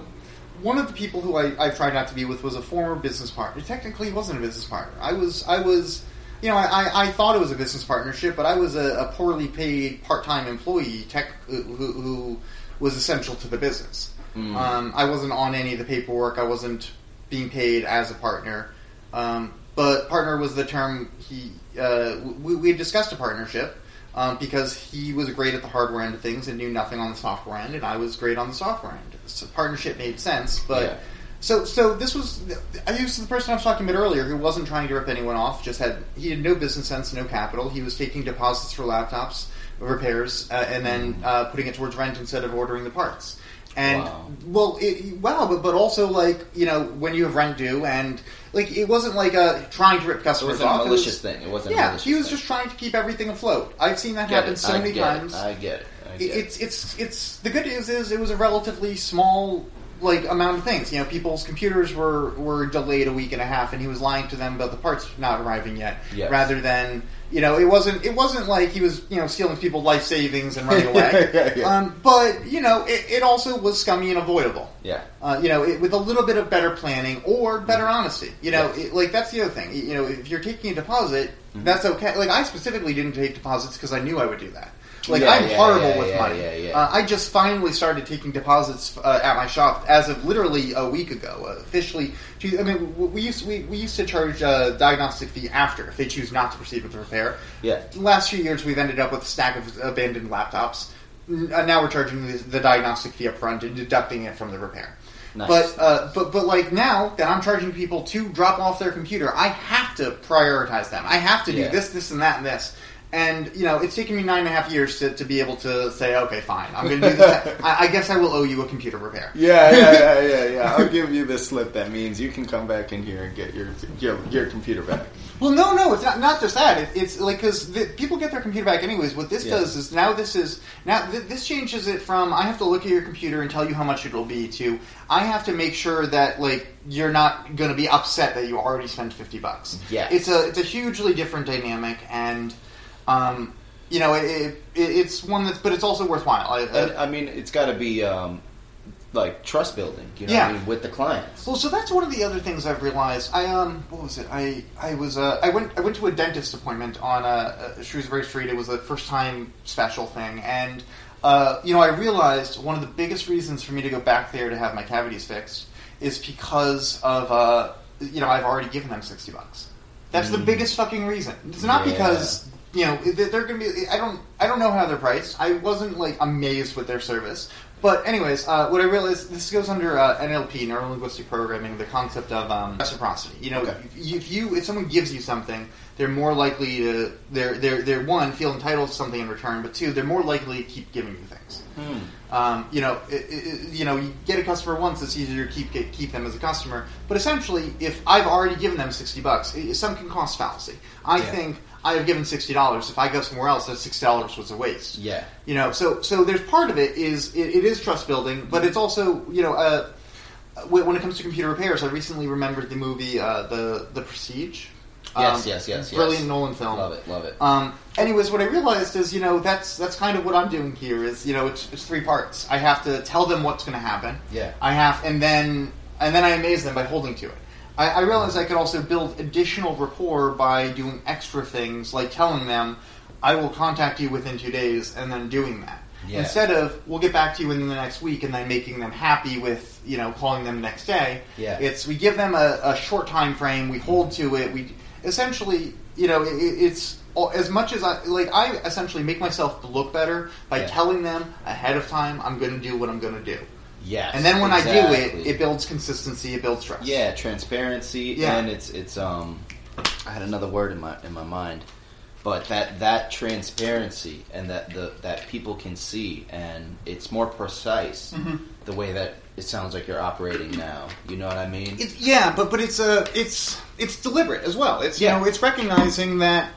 one of the people who I, I tried not to be with was a former business partner. Technically, he wasn't a business partner. I was I was you know I, I- thought it was a business partnership, but I was a, a poorly paid part time employee tech who, who, who was essential to the business. Mm. Um, I wasn't on any of the paperwork. I wasn't being paid as a partner. Um, but partner was the term he. Uh, we, we had discussed a partnership um, because he was great at the hardware end of things and knew nothing on the software end, and I was great on the software end. So partnership made sense, but. Yeah. So, so this was I used the person I was talking about earlier who wasn't trying to rip anyone off. Just had he had no business sense, no capital. He was taking deposits for laptops repairs uh, and then uh, putting it towards rent instead of ordering the parts. And Wow. well, it, wow, but but also like you know when you have rent due and like it wasn't like a trying to rip customers off. It wasn't off. a It malicious was- thing. It wasn't. a yeah, he was thing. just trying to keep everything afloat. I've seen that Get happen it. so I many times. It. I get it. I get it. it's it's it's the good news is it was a relatively small like amount of things. You know, people's computers were were delayed a week and a half, and he was lying to them about the parts not arriving yet. Yes. Rather than you know, it wasn't it wasn't like he was you know stealing people's life savings and running away. Yeah, yeah. Um, but you know, it, it also was scummy and avoidable. Yeah. Uh, you know, it, with a little bit of better planning or better honesty. You know, Yes. it, like that's the other thing. You know, if you're taking a deposit, Mm-hmm. that's okay. Like I specifically didn't take deposits because I knew I would do that. Like Yeah, I'm yeah, horrible yeah, with money. yeah, yeah. Uh, I just finally started taking deposits uh, at my shop as of literally a week ago. Uh, officially, I mean, we used we, we used to charge a diagnostic fee after if they choose not to proceed with the repair. Yeah. The last few years, we've ended up with a stack of abandoned laptops. N- uh, now we're charging the, the diagnostic fee up front and deducting it from the repair. Nice. But uh, but but like now that I'm charging people to drop off their computer, I have to prioritize them. I have to do Yeah. this, this, and that, and this. And you know, it's taken me nine and a half years to, to be able to say, okay, fine, I'm going to do this. I, I guess I will owe you a computer repair. Yeah, yeah, yeah, yeah, yeah. I'll give you the slip that means you can come back in here and get your your, your computer back. Well, no, no, it's not. Not just that. It, it's like because people get their computer back anyways. What this Yeah. does is now this is now th- this changes it from I have to look at your computer and tell you how much it'll be to I have to make sure that like you're not going to be upset that you already spent fifty bucks. Yeah, it's a it's a hugely different dynamic, and um, you know, it, it, it's one that's but it's also worthwhile. I, And, I mean, it's got to be um, like trust building, you know, Yeah. what I mean, with the clients. Well, so that's one of the other things I've realized. I um, what was it? I I was uh, I went I went to a dentist appointment on uh, Shrewsbury Street. It was a first time special thing, and uh, you know I realized one of the biggest reasons for me to go back there to have my cavities fixed is because of uh, you know I've already given them sixty bucks. That's the Mm. biggest fucking reason. It's not Yeah. because you know they- they're going to be. I don't I don't know how they're priced. I wasn't like amazed with their service. But anyways, uh, what I realized this goes under uh, NLP, neuro linguistic programming, the concept of um, reciprocity. You know, Okay. if, if you if someone gives you something, they're more likely to they're they're they're one feel entitled to something in return, but two they're more likely to keep giving you things. Hmm. Um, you know, it, it, you know, you get a customer once, it's easier to keep get, keep them as a customer. But essentially, if I've already given them sixty bucks, it, some can cost fallacy. I Yeah. think I have given sixty dollars. If I go somewhere else, that sixty dollars was a waste. Yeah. You know, so so there's part of it is it, it is trust building, but it's also you know uh, when it comes to computer repairs. I recently remembered the movie uh, the the Prestige. Yes, Um, yes, yes, yes. Brilliant Nolan film. Love it, love it. Um, anyways, what I realized is, you know, that's that's kind of what I'm doing here. Is you know, it's, it's three parts. I have to tell them what's going to happen. Yeah. I have, and then and then I amaze them by holding to it. I, I realized I could also build additional rapport by doing extra things, like telling them, "I will contact you within two days," and then doing that. Yeah. Instead of we'll get back to you within the next week, and then making them happy with you know calling them next day. Yeah. It's we give them a, a short time frame, we hold to it. We essentially, you know, it, it's as much as I like. I essentially make myself look better by Yeah. telling them ahead of time I'm going to do what I'm going to do, Yes. and then when I do it, it builds consistency, it builds trust. Yeah, transparency, Yeah. and it's it's um. I had another word in my in my mind, but that that transparency and that the that people can see, and it's more precise Mhm. the way that it sounds like you're operating now. You know what I mean? It's, yeah, but but it's uh, it's it's deliberate as well. It's you Yeah. know it's recognizing that.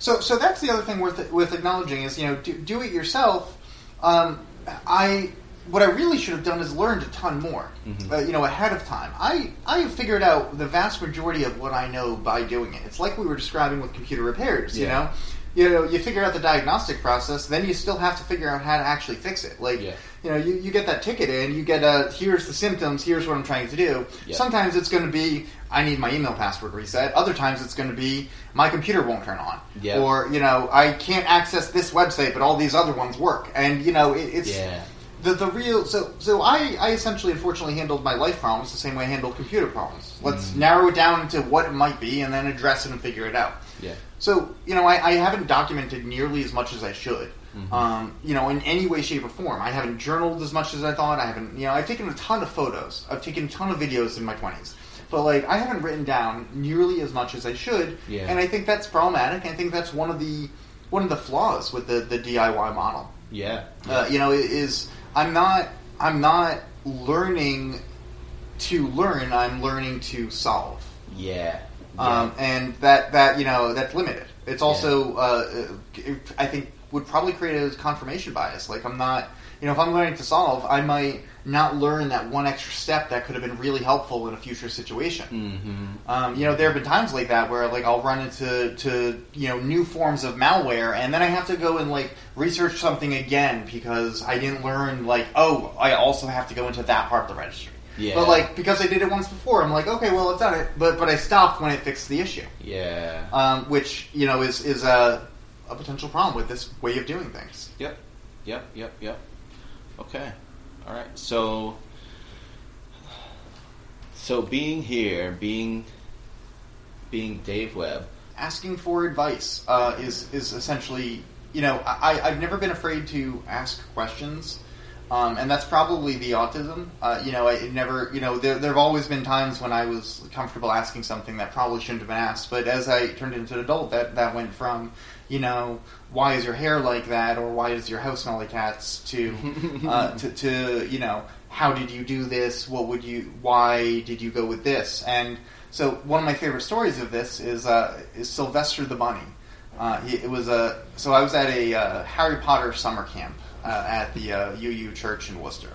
So so that's the other thing worth with acknowledging is you know do, do it yourself. Um, I what I really should have done is learned a ton more. Mhm. Uh, you know ahead of time. I I have figured out the vast majority of what I know by doing it. It's like we were describing with computer repairs. You know. You know, you figure out the diagnostic process, then you still have to figure out how to actually fix it. Like, Yeah. you know, you, you get that ticket in, you get a, here's the symptoms, here's what I'm trying to do. Yeah. Sometimes it's going to be, I need my email password reset. Other times it's going to be, my computer won't turn on. Yeah. Or, you know, I can't access this website, but all these other ones work. And, you know, it, it's yeah. The, the real, so, so I, I essentially, unfortunately, handled my life problems the same way I handled computer problems. Let's Mm. narrow it down into what it might be and then address it and figure it out. Yeah. So, you know, I, I haven't documented nearly as much as I should. Mhm. Um, you know, in any way, shape, or form. I haven't journaled as much as I thought. I haven't, you know, I've taken a ton of photos. I've taken a ton of videos in my 20s. But, like, I haven't written down nearly as much as I should. Yeah. And I think that's problematic. I think that's one of the one of the flaws with the, the DIY model. Yeah. Uh, you know, it is I'm not I'm not learning to learn. I'm learning to solve. Yeah. Um, and that that you know that's limited. It's also uh, I think would probably create a confirmation bias. Like I'm not you know if I'm learning to solve, I might not learn that one extra step that could have been really helpful in a future situation. hmm Um, you know, there have been times like that where like I'll run into to you know new forms of malware, and then I have to go and like research something again because I didn't learn like oh I also have to go into that part of the registry. Yeah. But like because I did it once before, I'm like okay, well I've done it, but but I stopped when it fixed the issue, Yeah. um, which you know is is a a potential problem with this way of doing things. Yep. Yep. Yep. Yep. Okay. All right. So, so being here, being being Dave Webb. asking for advice uh, is is essentially you know I, I've never been afraid to ask questions, um, and that's probably the autism. Uh, you know, it never you know there there have always been times when I was comfortable asking something that probably shouldn't have been asked, but as I turned into an adult, that that went from you know why is your hair like that or why does your house smell like cats to uh, to, to you know how did you do this what would you why did you go with this and so one of my favorite stories of this is uh, is Sylvester the bunny uh, he, it was a so I was at a uh, Harry Potter summer camp uh, at the uh, UU church in Worcester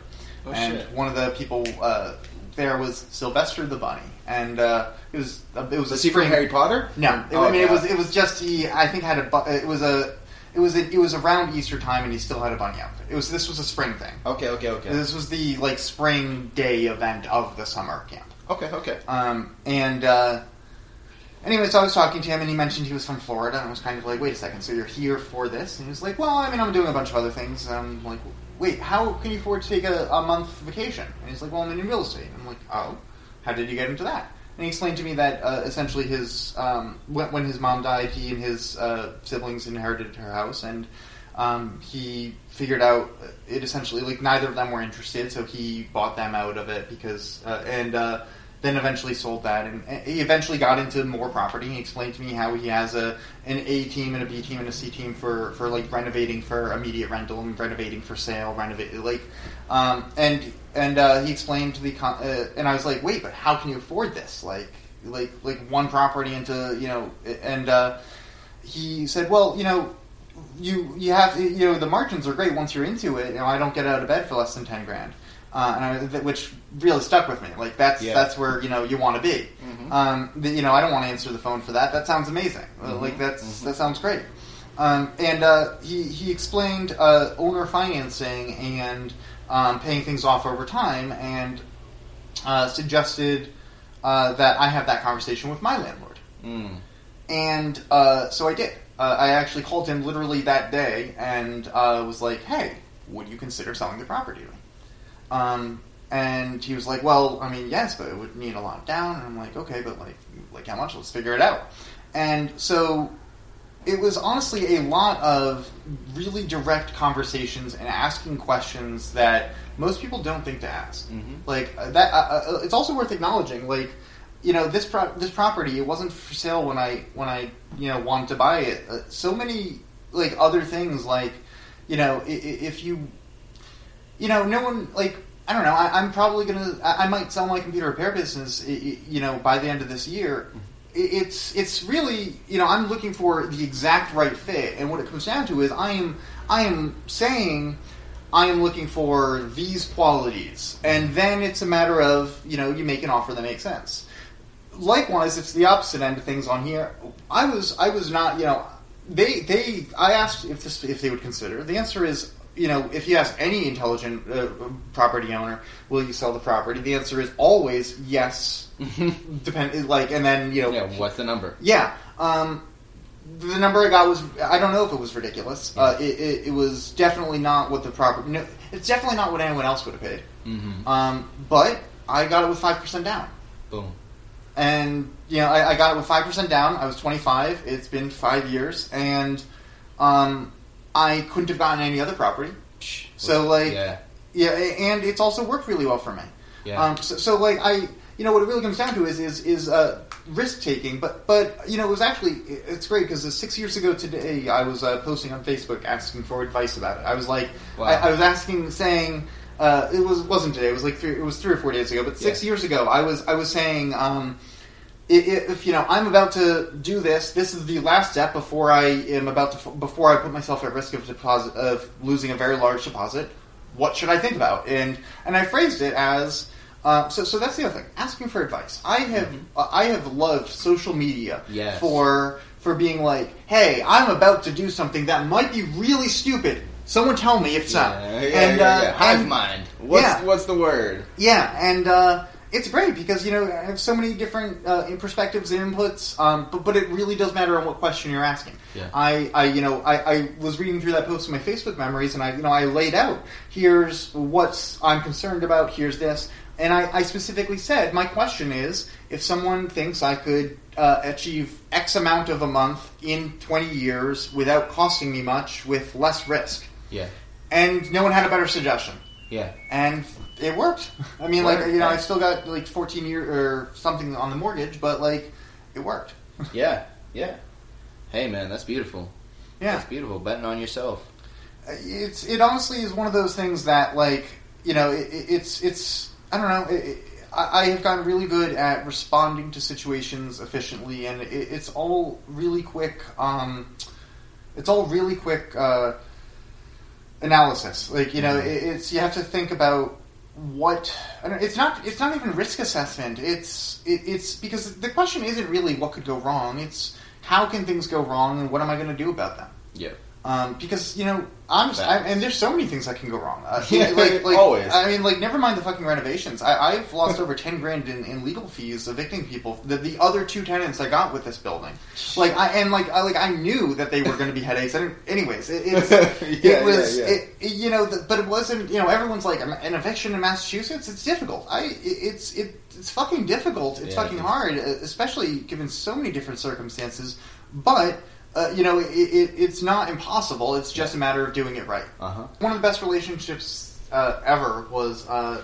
Oh, and shit. one of the people uh, there was Sylvester the bunny and uh, it was it was Was a he Harry Potter? no, it, Oh, I mean it was it was just he. I think had a bu- it was a it was a, it was around Easter time and he still had a bunny outfit. It was this was a spring thing. Okay. Okay. Okay. This was the like spring day event of the summer camp. Okay. Okay. Um, and uh, anyway, so I was talking to him and he mentioned he was from Florida and I was kind of like, wait a second, so you're here for this? And he was like, well, I mean, I'm doing a bunch of other things. And I'm like, wait, how can you afford to take a, a month vacation? And he's like, well, I'm in real estate. I'm like, oh, how did you get into that? And he explained to me that uh, essentially his um, when, when his mom died, he and his uh, siblings inherited her house, and um, he figured out it essentially like neither of them were interested, so he bought them out of it because uh, and uh, then eventually sold that, and he eventually got into more property. He explained to me how he has a an A team and a B team and a C team for for like renovating for immediate rental and renovating for sale, renovate like, um, and and uh, he explained to the con- uh, and I was like, wait, but how can you afford this? Like like like one property into you know and uh, he said, well, you know. You you have you know the margins are great once you're into it. You know I don't get out of bed for less than ten grand, uh, and I, which really stuck with me. Like that's Yeah. that's where you know you want to be. Mhm. Um, the, you know, I don't want to answer the phone for that. That sounds amazing. Uh, Mhm. Like that's Mhm. that sounds great. Um, and uh, he he explained uh, owner financing and um, paying things off over time, and uh, suggested uh, that I have that conversation with my landlord. Mm. And uh, so I did. Uh, I actually called him literally that day and uh, was like, "Hey, would you consider selling the property? Um, and he was like, "Well, I mean, yes, but it would need a lot down." And I'm like, "Okay, but like, like how much? Let's figure it out." And so it was honestly a lot of really direct conversations and asking questions that most people don't think to ask. Mhm. Like uh, that, uh, uh, it's also worth acknowledging. Like, you know, this pro- this property it wasn't for sale when I when I you know wanted to buy it. Uh, so many like other things, like you know, i- i- if you you know, no one like I don't know. I, I'm probably gonna. I, I might sell my computer repair business. You know, by the end of this year. It's it's really you know I'm looking for the exact right fit, and what it comes down to is I am I am saying I am looking for these qualities, and then it's a matter of you know you make an offer that makes sense. Likewise, it's the opposite end of things on here. I was I was not you know they they I asked if this if they would consider. The answer is you know if you ask any intelligent uh, property owner, will you sell the property? The answer is always yes. Depend like and then you know Yeah. What's the number? yeah. Um, the number I got was I don't know if it was ridiculous. Uh, it, it, it was definitely not what the property. No, it's definitely not what anyone else would have paid. Mm-hmm. Um, but I got it with five percent down, Boom. and you know I, I got it with five percent down. I was twenty five. It's been five years, and um, I couldn't have gotten any other property. So like Yeah. yeah, and it's also worked really well for me. Yeah. Um, so, so like I, you know, what it really comes down to is is is uh, risk taking. But but you know, it was actually it's great because six years ago today, I was uh, posting on Facebook asking for advice about it. I was like, Wow. I, I was asking, saying, uh, it was wasn't today. It was like three, it was three or four days ago. But six Yeah. years ago, I was I was saying, um, if you know, I'm about to do this. This is the last step before I am about to before I put myself at risk of deposit of losing a very large deposit. What should I think about? And and I phrased it as. Uh, so, so that's the other thing. Asking for advice. I have, uh, I have loved social media Yes. for for being like, "Hey, I'm about to do something that might be really stupid. Someone tell me if it's not." Yeah, yeah, and, yeah, uh, yeah. Hive mind. What's yeah. what's the word? yeah, and uh, it's great because you know I have so many different uh, perspectives and inputs. Um, but but it really does matter on what question you're asking. Yeah. I, I you know I, I was reading through that post in my Facebook memories, and I you know I laid out here's what I'm concerned about. Here's this, and I, I specifically said my question is if someone thinks I could uh, achieve X amount of a month in 20 years without costing me much with less risk, Yeah. and no one had a better suggestion Yeah. and it worked. I mean, like you know. I still got like 14 year or something on the mortgage, but like it worked. Yeah. Yeah. Hey man, that's beautiful. Yeah, That's beautiful. Betting on yourself. it's it honestly is one of those things that like you know it, it- it's it's I don't know. It, it, I I have gotten really good at responding to situations efficiently, and it, it's all really quick. Um, it's all really quick uh, analysis. Like you know, Mhm. it's you have to think about what it's not. It's not even risk assessment. It's it, it's because the question isn't really what could go wrong. It's how can things go wrong, and what am I going to do about them? Yeah. Um, because you know, I'm, I, and there's so many things that can go wrong. Uh, Yeah, like, like, always. I mean, like, never mind the fucking renovations. I, I've lost over ten grand in, in legal fees evicting people. The, the other two tenants I got with this building, like, I and like, I like, I knew that they were going to be headaches. Didn't, anyways, it, it's, Yeah, it was, yeah. It, you know, the, but it wasn't. You know, everyone's like, an eviction in Massachusetts. It's difficult. I, it, it's, it, it's fucking difficult. It's fucking hard, especially given so many different circumstances. But uh, you know, it, it, it's not impossible. It's just a matter of doing it right. Uh huh. One of the best relationships uh, ever was uh,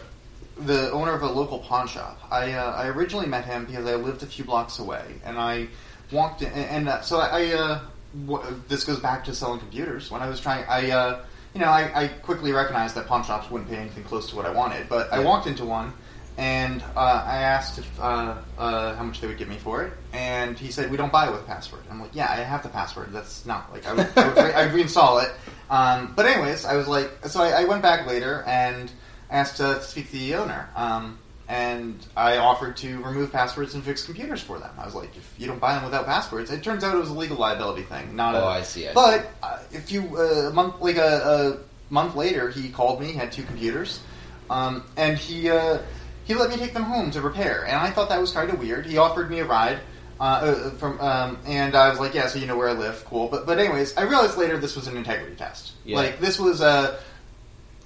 the owner of a local pawn shop. I, uh, I originally met him because I lived a few blocks away, and I walked in, and uh, so I. Uh, w- this goes back to selling computers. When I was trying, I uh, you know, I, I quickly recognized that pawn shops wouldn't pay anything close to what I wanted. But I walked into one, and uh, I asked if, uh, uh, how much they would give me for it, and he said we don't buy it with password. I'm like, yeah, I have the password. That's not like I would, I would I'd reinstall it. Um, but anyways, I was like, so I, I went back later and asked to speak to the owner, um, and I offered to remove passwords and fix computers for them. I was like, if you don't buy them without passwords, it turns out it was a legal liability thing, not Oh, a. I see. I see. But uh, if you uh, a month like a, a month later, he called me, had two computers, um, and he uh, he let me take them home to repair. And I thought that was kind of weird. He offered me a ride. Uh, uh, from um, and I was like, yeah, so you know where I live, cool. But but anyways, I realized later this was an integrity test. Yeah. Like this was uh,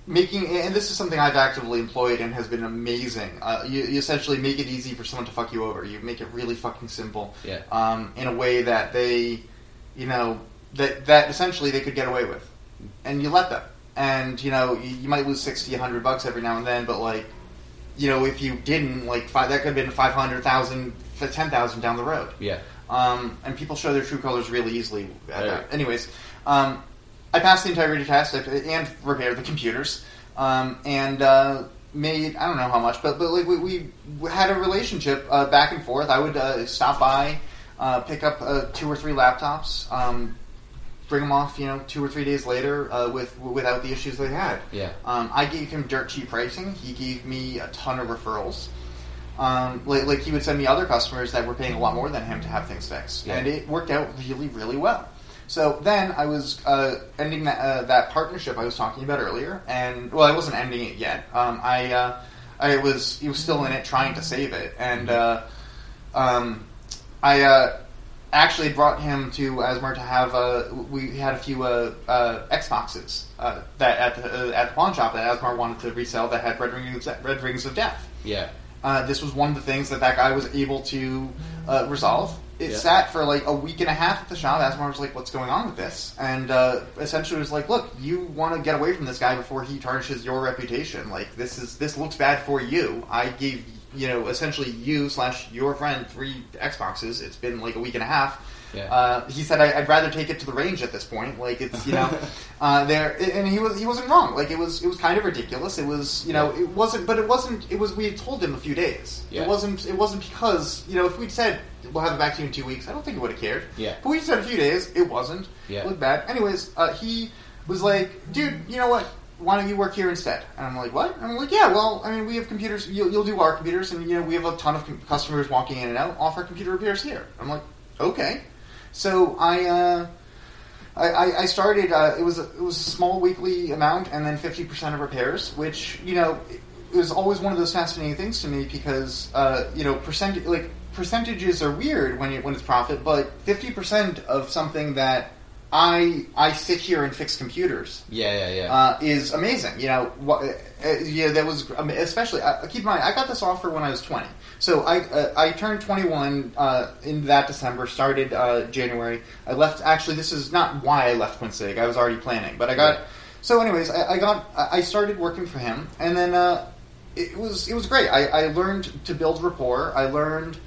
making, and this is something I've actively employed and has been amazing. Uh, you, you essentially make it easy for someone to fuck you over. You make it really fucking simple Yeah. um, in a way that they, you know, that that essentially they could get away with, and you let them. And you know, you, you might lose 60, 100 bucks every now and then, but like, you know, if you didn't, like, five, that could have been five hundred thousand, ten thousand down the road. Yeah. Um, and people show their true colors really easily. Right. Anyways, um, I passed the integrity test and repaired the computers, um, and uh, made I don't know how much, but but like we, we had a relationship uh, back and forth. I would uh, stop by, uh, pick up uh, two or three laptops, um, bring them off, you know, two or three days later uh, with without the issues they had. Yeah. Um, I gave him dirt cheap pricing. He gave me a ton of referrals. Um, like, like he would send me other customers that were paying a lot more than him to have things fixed, Yeah. and it worked out really, really well. So then I was uh, ending that, uh, that partnership I was talking about earlier, and well, I wasn't ending it yet. Um, I uh, I was he was still in it, trying to save it, and uh, um, I uh, actually brought him to Asmar to have. Uh, we had a few uh, uh, Xboxes uh, that at the uh, at the pawn shop that Asmar wanted to resell that had red rings red rings of death. Yeah. Uh, this was one of the things that that guy was able to uh, resolve. It Yeah. sat for like a week and a half at the shop. Asmar was like, "What's going on with this?" And uh, essentially was like, "Look, you want to get away from this guy before he tarnishes your reputation. Like this is this looks bad for you. I gave you know, essentially you slash your friend three Xboxes. It's been like a week and a half. Yeah. Uh, he said, I, "I'd rather take it to the range at this point. Like it's you know, uh, there." And he was he wasn't wrong. Like it was it was kind of ridiculous. It was you know Yeah. it wasn't, but it wasn't. It was we had told him a few days. Yeah. It wasn't it wasn't because you know if we'd said we'll have it back to you in two weeks, I don't think he would have cared. Yeah. But we said a few days. It wasn't. Yeah. It looked bad. Anyways, uh, he was like, "Dude, you know what?" Why don't you work here instead? And I'm like, what? And I'm like, yeah, well, I mean, we have computers. You'll, you'll do our computers, and you know, we have a ton of com- customers walking in and out. Offer computer repairs here. I'm like, okay. So I, uh, I, I- started. Uh, it was a, it was a small weekly amount, and then fifty percent of repairs, which you know, it was always one of those fascinating things to me because uh, you know, percent like percentages are weird when you, when it's profit, but fifty percent of something that I I sit here and fix computers Yeah, yeah, yeah. uh, is amazing. You know, what, uh, yeah, that was um, especially. Uh, keep in mind, I got this offer when I was twenty, so I uh, I turned twenty one uh, in that December. Started uh, January. I left. Actually, this is not why I left Quinsig. I was already planning, but I got. Yeah. So, anyways, I, I got. I I started working for him, and then uh, it was it was great. I, I learned to build rapport. I learned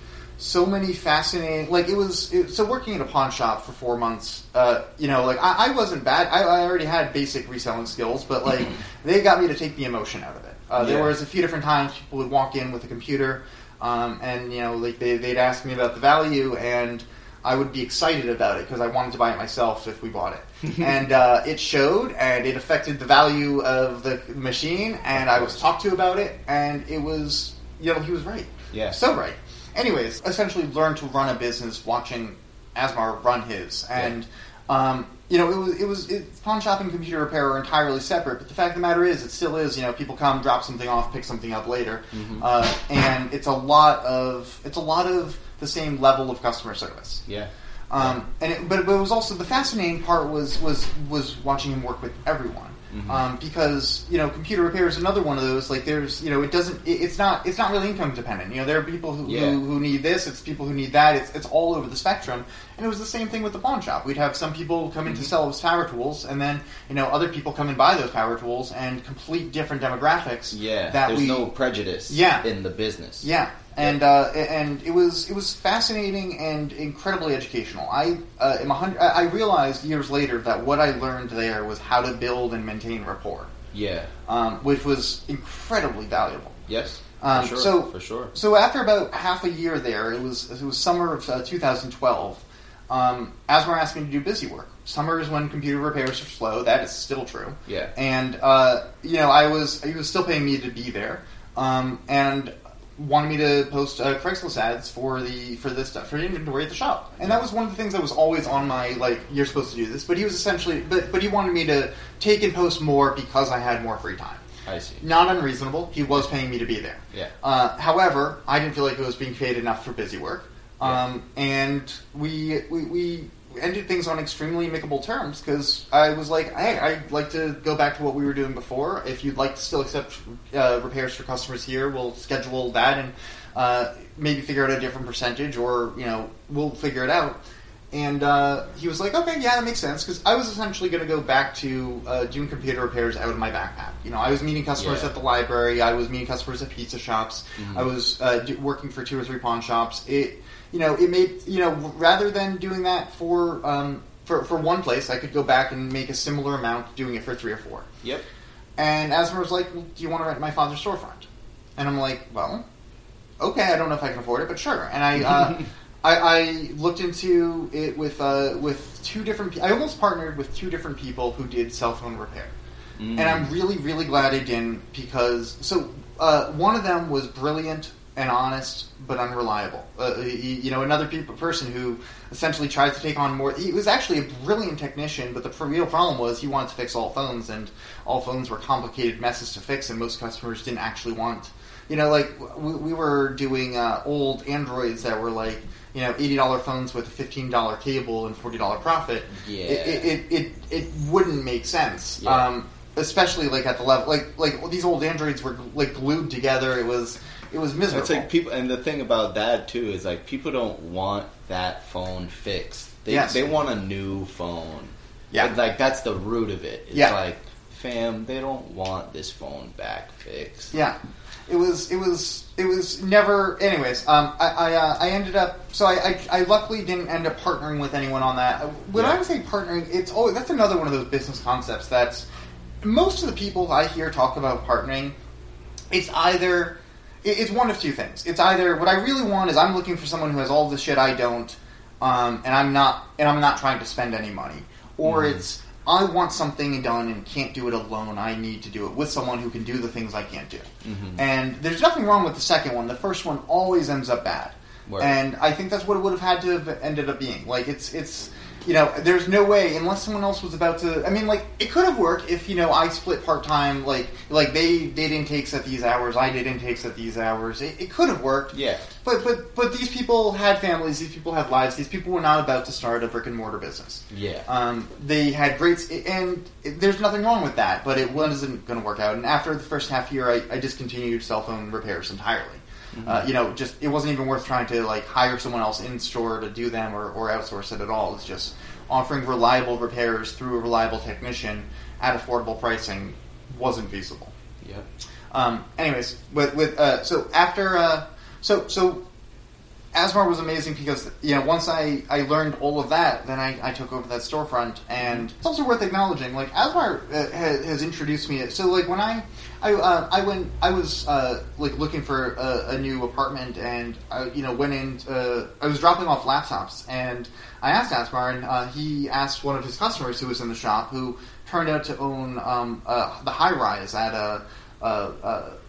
so many fascinating like it was it, so working at a pawn shop for four months uh, you know like I, I wasn't bad. I, I already had basic reselling skills but like they got me to take the emotion out of it. Uh, there was a few different times people would walk in with a computer um, and you know like they, they'd ask me about the value and I would be excited about it because I wanted to buy it myself if we bought it. And uh, it showed and it affected the value of the machine and I was talked to about it and it was you know he was right. Yeah. so right. Anyways, essentially learned to run a business watching Asmar run his, and um, you know it was it was it, pawn shop and computer repair are entirely separate. But the fact of the matter is, it still is. You know, people come, drop something off, pick something up later, uh, and it's a lot of it's a lot of the same level of customer service. yeah. Um, and it, but, but it was also the fascinating part was was was watching him work with everyone. Mhm. Um, because you know computer repair is another one of those like there's you know it doesn't it, it's not it's not really income dependent you know there are people who, Yeah. who, who need this it's people who need that it's, it's all over the spectrum and it was the same thing with the pawn shop we'd have some people come in to sell us power tools and then you know other people come and buy those power tools and complete different demographics Yeah. that There's we no prejudice Yeah. in the business. yeah, and uh, and it was it was fascinating and incredibly educational. I uh, am a hundred. I I realized years later that what I learned there was how to build and maintain rapport, Yeah. um, which was incredibly valuable. Yes. Um, for sure. so- for sure. So after about half a year there, it was it was summer of uh, 2012. Um, Asmar asked me to do busy work. Summer is when computer repairs are slow. That is still true. Yeah. And uh, you know, I was he was still paying me to be there, um, and wanted me to post uh, Craigslist ads for the for this stuff for the inventory at the shop. And that was one of the things that was always on my like you're supposed to do this. But he was essentially but but he wanted me to take and post more because I had more free time. I see. Not unreasonable. He was paying me to be there. Yeah. Uh, however, I didn't feel like it was being paid enough for busy work, um, and we, we we ended things on extremely amicable terms because I was like, hey, I'd like to go back to what we were doing before. If you'd like to still accept uh, repairs for customers here, we'll schedule that and uh, maybe figure out a different percentage, or you know, we'll figure it out. And uh, he was like, okay, yeah, that makes sense. Because I was essentially going to go back to uh, doing computer repairs out of my backpack. You know, I was meeting customers Yeah. at the library. I was meeting customers at pizza shops. Mhm. I was uh, do, working for two or three pawn shops. It, you know, it made you know rather than doing that for um, for for one place, I could go back and make a similar amount doing it for three or four. Yep. And Asmar was like, well, "Do you want to rent my father's storefront?" And I'm like, "Well, okay. I don't know if I can afford it, but sure." And I, uh, I, I looked into it with uh, with two different. pe- I almost partnered with two different people who did cell phone repair, Mm. and I'm really, really glad I didn't because so uh, one of them was brilliant and honest but unreliable. Uh, you know, another people, person who essentially tried to take on more. He was actually a brilliant technician, but the real problem was he wanted to fix all phones, and all phones were complicated messes to fix, and most customers didn't actually want. You know, like we, we were doing uh, old Androids that were like you know eighty dollar phones with a fifteen dollar cable and forty dollar profit. Yeah. It, it, it, it, it wouldn't make sense. Yeah. Um, especially like at the level like like these old androids were like glued together it was it was miserable It's like people, and the thing about that too is like people don't want that phone fixed. They Yes. they want a new phone. Yeah. And, like that's the root of it. It's Yeah. like fam, they don't want this phone back fixed. Yeah, it was it was it was never. Anyways, um, I I, uh, I ended up so I, I I luckily didn't end up partnering with anyone on that. When Yeah. I say partnering, it's always that's another one of those business concepts that's most of the people I hear talk about partnering. It's either it- it's one of two things. It's either what I really want is I'm looking for someone who has all the shit I don't, um, and I'm not and I'm not trying to spend any money, or Mhm. it's I want something done and can't do it alone. I need to do it with someone who can do the things I can't do. Mhm. And there's nothing wrong with the second one. The first one always ends up bad. Word. And I think that's what it would have had to have ended up being. Like it's it's you know, there's no way unless someone else was about to I mean like it could have worked if, you know, I split part time like like they did intakes at these hours, I did intakes at these hours. It, it could have worked. Yeah. But but but these people had families, these people had lives, these people were not about to start a brick and mortar business. Yeah. Um, they had great, and there's nothing wrong with that, but it wasn't going to work out. And after the first half year, I, I discontinued cell phone repairs entirely. Uh, you know, just it wasn't even worth trying to like hire someone else in store to do them or, or outsource it at all. It's just offering reliable repairs through a reliable technician at affordable pricing wasn't feasible. Yep. Um, anyways, with, with uh, so after uh, so so Asmar was amazing because you know once I, I learned all of that, then I, I took over that storefront, and it's also worth acknowledging. Like Asmar uh, has, has introduced me. So like when I I uh, I went I was uh, like looking for a, a new apartment, and I you know went in. I was dropping off laptops, and I asked Asmar, and uh, he asked one of his customers who was in the shop, who turned out to own um, uh, the high rise at a.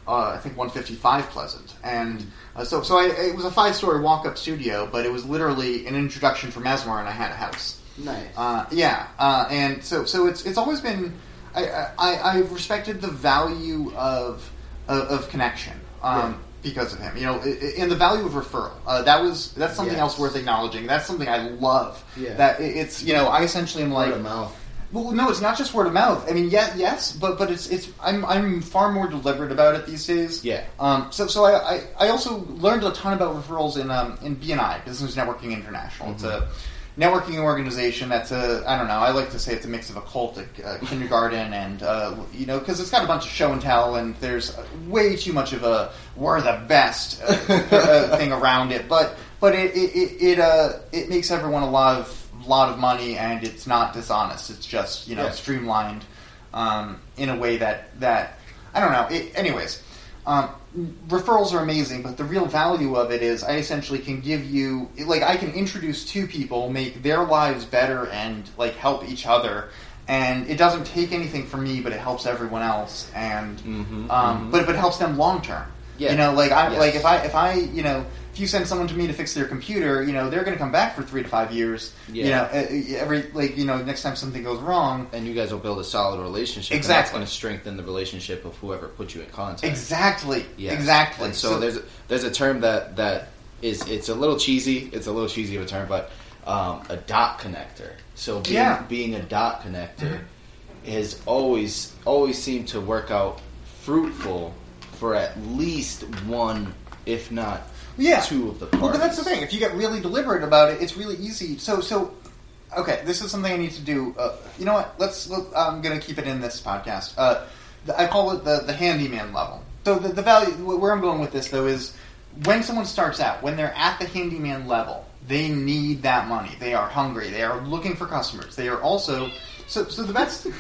Uh, I think 155 Pleasant, and uh, so so I, it was a five story walk up studio, but it was literally an introduction for Asmar, and I had a house. Nice. Uh, yeah, uh, and so so it's it's always been I, I I've respected the value of of, of connection um, Right. because of him. You know, i- i- and the value of referral. Uh, that was that's something Yes. else worth acknowledging. That's something I love. Yeah. That it's you know I essentially am like Word of mouth. Well, no, it's not just word of mouth. I mean, yeah, yes, but but it's it's I'm I'm far more deliberate about it these days. Yeah. Um. So so I I, I also learned a ton about referrals in um in BNI Business Networking International. It's a networking organization that's a I don't know I like to say it's a mix of a cult, a, uh kindergarten, and uh, you know because it's got a bunch of show and tell, and there's way too much of a we're the best uh, uh, thing around it. But but it it it, it uh it makes everyone a lot of lot of money, and it's not dishonest. It's just you know Yeah. streamlined um, in a way that that I don't know. It, anyways, um, referrals are amazing, but the real value of it is I essentially can give you like I can introduce two people, make their lives better, and like help each other. And it doesn't take anything from me, but it helps everyone else, and Mhm, um, mhm. but but it helps them long term. Yeah. You know, like I Yes. like if I if I you know if you send someone to me to fix their computer, you know they're going to come back for three to five years. You know, every like you know next time something goes wrong, And you guys will build a solid relationship. And that's Exactly. going to strengthen the relationship of whoever put you in contact. Exactly. Yes. Exactly. And so, there's there's a term that that is it's a little cheesy. It's a little cheesy of a term, but um, a dot connector. So being, Yeah. being a dot connector has always always seemed to work out fruitful for at least one, if not yeah. two of the Well, but that's the thing. If you get really deliberate about it, it's really easy. So so. Okay, this is something I need to do. Uh, you know what? Let's. Let, I'm going to keep it in this podcast. Uh, the, I call it the the handyman level. So the, the value where I'm going with this though is when someone starts out, when they're at the handyman level, they need that money. They are hungry. They are looking for customers. They are also so so the best.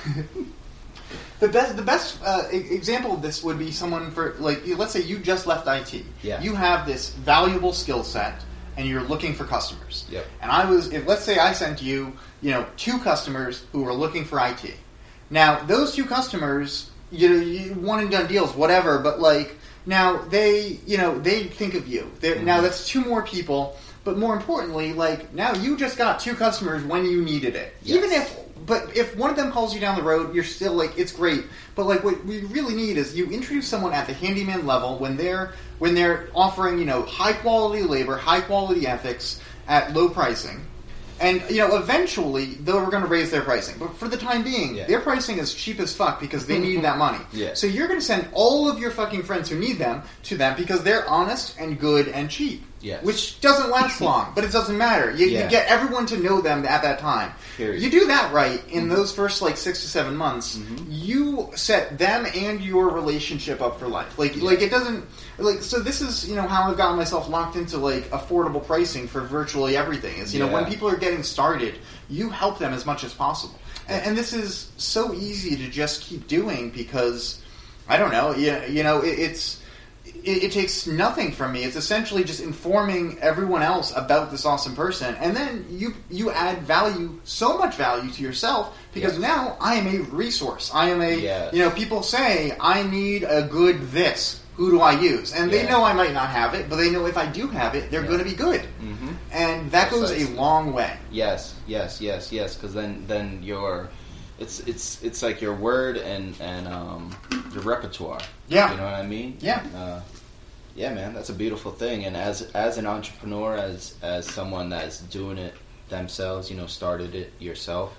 The best, the best uh, example of this would be someone for like, you- let's say you just left IT. Yeah. You have this valuable skill set, and you're looking for customers. Yep. And I was, if let's say I sent you, you know, two customers who were looking for IT. Now those two customers, you know, you one and done deals, whatever. But like now they, you know, they think of you. They're, Now that's two more people. But more importantly, like now you just got two customers when you needed it. Yes. Even if but if one of them calls you down the road, you're still like it's great. But like what we really need is you introduce someone at the handyman level when they're when they're offering you know high quality labor, high quality ethics at low pricing, and you know eventually they're going to raise their pricing. But for the time being, Yeah. their pricing is cheap as fuck because they need that money. Yeah. So you're going to send all of your fucking friends who need them to them because they're honest and good and cheap. Yes. which doesn't last long, but it doesn't matter. You, Yeah. you get everyone to know them at that time. Period. You do that right in Mhm. those first like six to seven months. Mhm. You set them and your relationship up for life. Like Yeah. like it doesn't like so. This is you know how I've gotten myself locked into like affordable pricing for virtually everything. Is you know when people are getting started, you help them as much as possible. And, and this is so easy to just keep doing because I don't know. You, you know it, it's it, it takes nothing from me. It's essentially just informing everyone else about this awesome person, and then you you add value, so much value to yourself because Yes. now I am a resource. I am a Yes. you know people say I need a good this. Who do I use? And they know I might not have it, but they know if I do have it, they're Yeah. going to be good, hmm and that goes a long way. Yes, yes, yes, yes. Because then, then your, it's it's it's like your word and and um, your repertoire. Yeah. you know what I mean. Yeah. Uh, yeah, man, that's a beautiful thing. And as as an entrepreneur, as as someone that's doing it themselves, you know, started it yourself,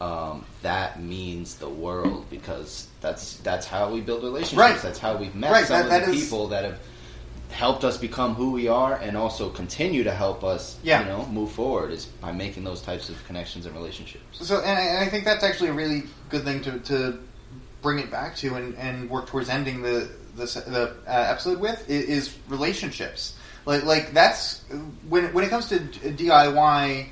um, that means the world because that's that's how we build relationships. Right. That's how we've met Right, some that- of the is- people that have helped us become who we are and also continue to help us Yeah. you know move forward is by making those types of connections and relationships So, and I, and I think that's actually a really good thing to, to bring it back to and, and work towards ending the the, the uh, episode with i- is, relationships. Like, like that's when when it comes to DIY,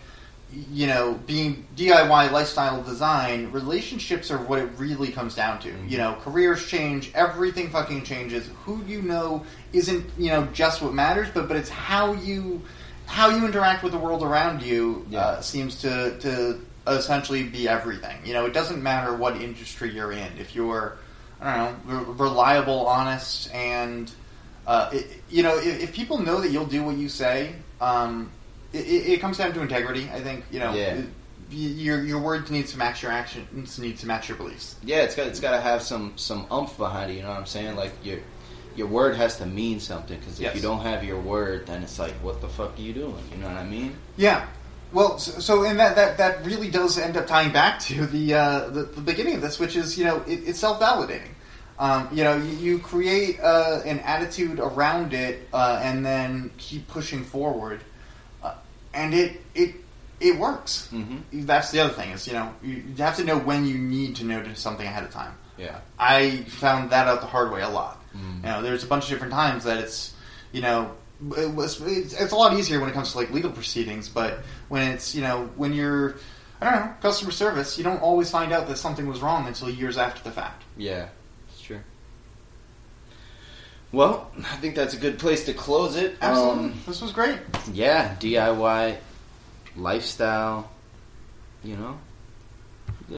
you know, being DIY lifestyle design, relationships are what it really comes down to. You know, careers change, everything fucking changes. Who you know isn't you know just what matters, but but it's how you how you interact with the world around you Yeah. uh, seems to to essentially be everything. You know, it doesn't matter what industry you're in. If you're, I don't know, re- reliable, honest, and uh, it, you know, if, if people know that you'll do what you say, um, it, it comes down to integrity. I think you know. Yeah. it- your your words need to match your actions, need to match your beliefs. yeah it's got it's got to have some some umph behind it you know what i'm saying like your your word has to mean something because if Yes. you don't have your word then it's like what the fuck are you doing you know what i mean Yeah. Well, so, so and that, that that really does end up tying back to the uh, the, the beginning of this, which is you know it, it's self validating. Um, you know, you, you create uh, an attitude around it, uh, and then keep pushing forward, and it it it works. mm-hmm That's the other thing is you know you you have to know when you need to notice something ahead of time. yeah I found that out the hard way a lot. Mhm. You know, there's a bunch of different times that it's, you know, it was, it's, it's a lot easier when it comes to like legal proceedings, but when it's, you know, when you're, I don't know, customer service, you don't always find out that something was wrong until years after the fact. yeah well i think that's a good place to close it Absolutely. um, this was great. yeah diy lifestyle you know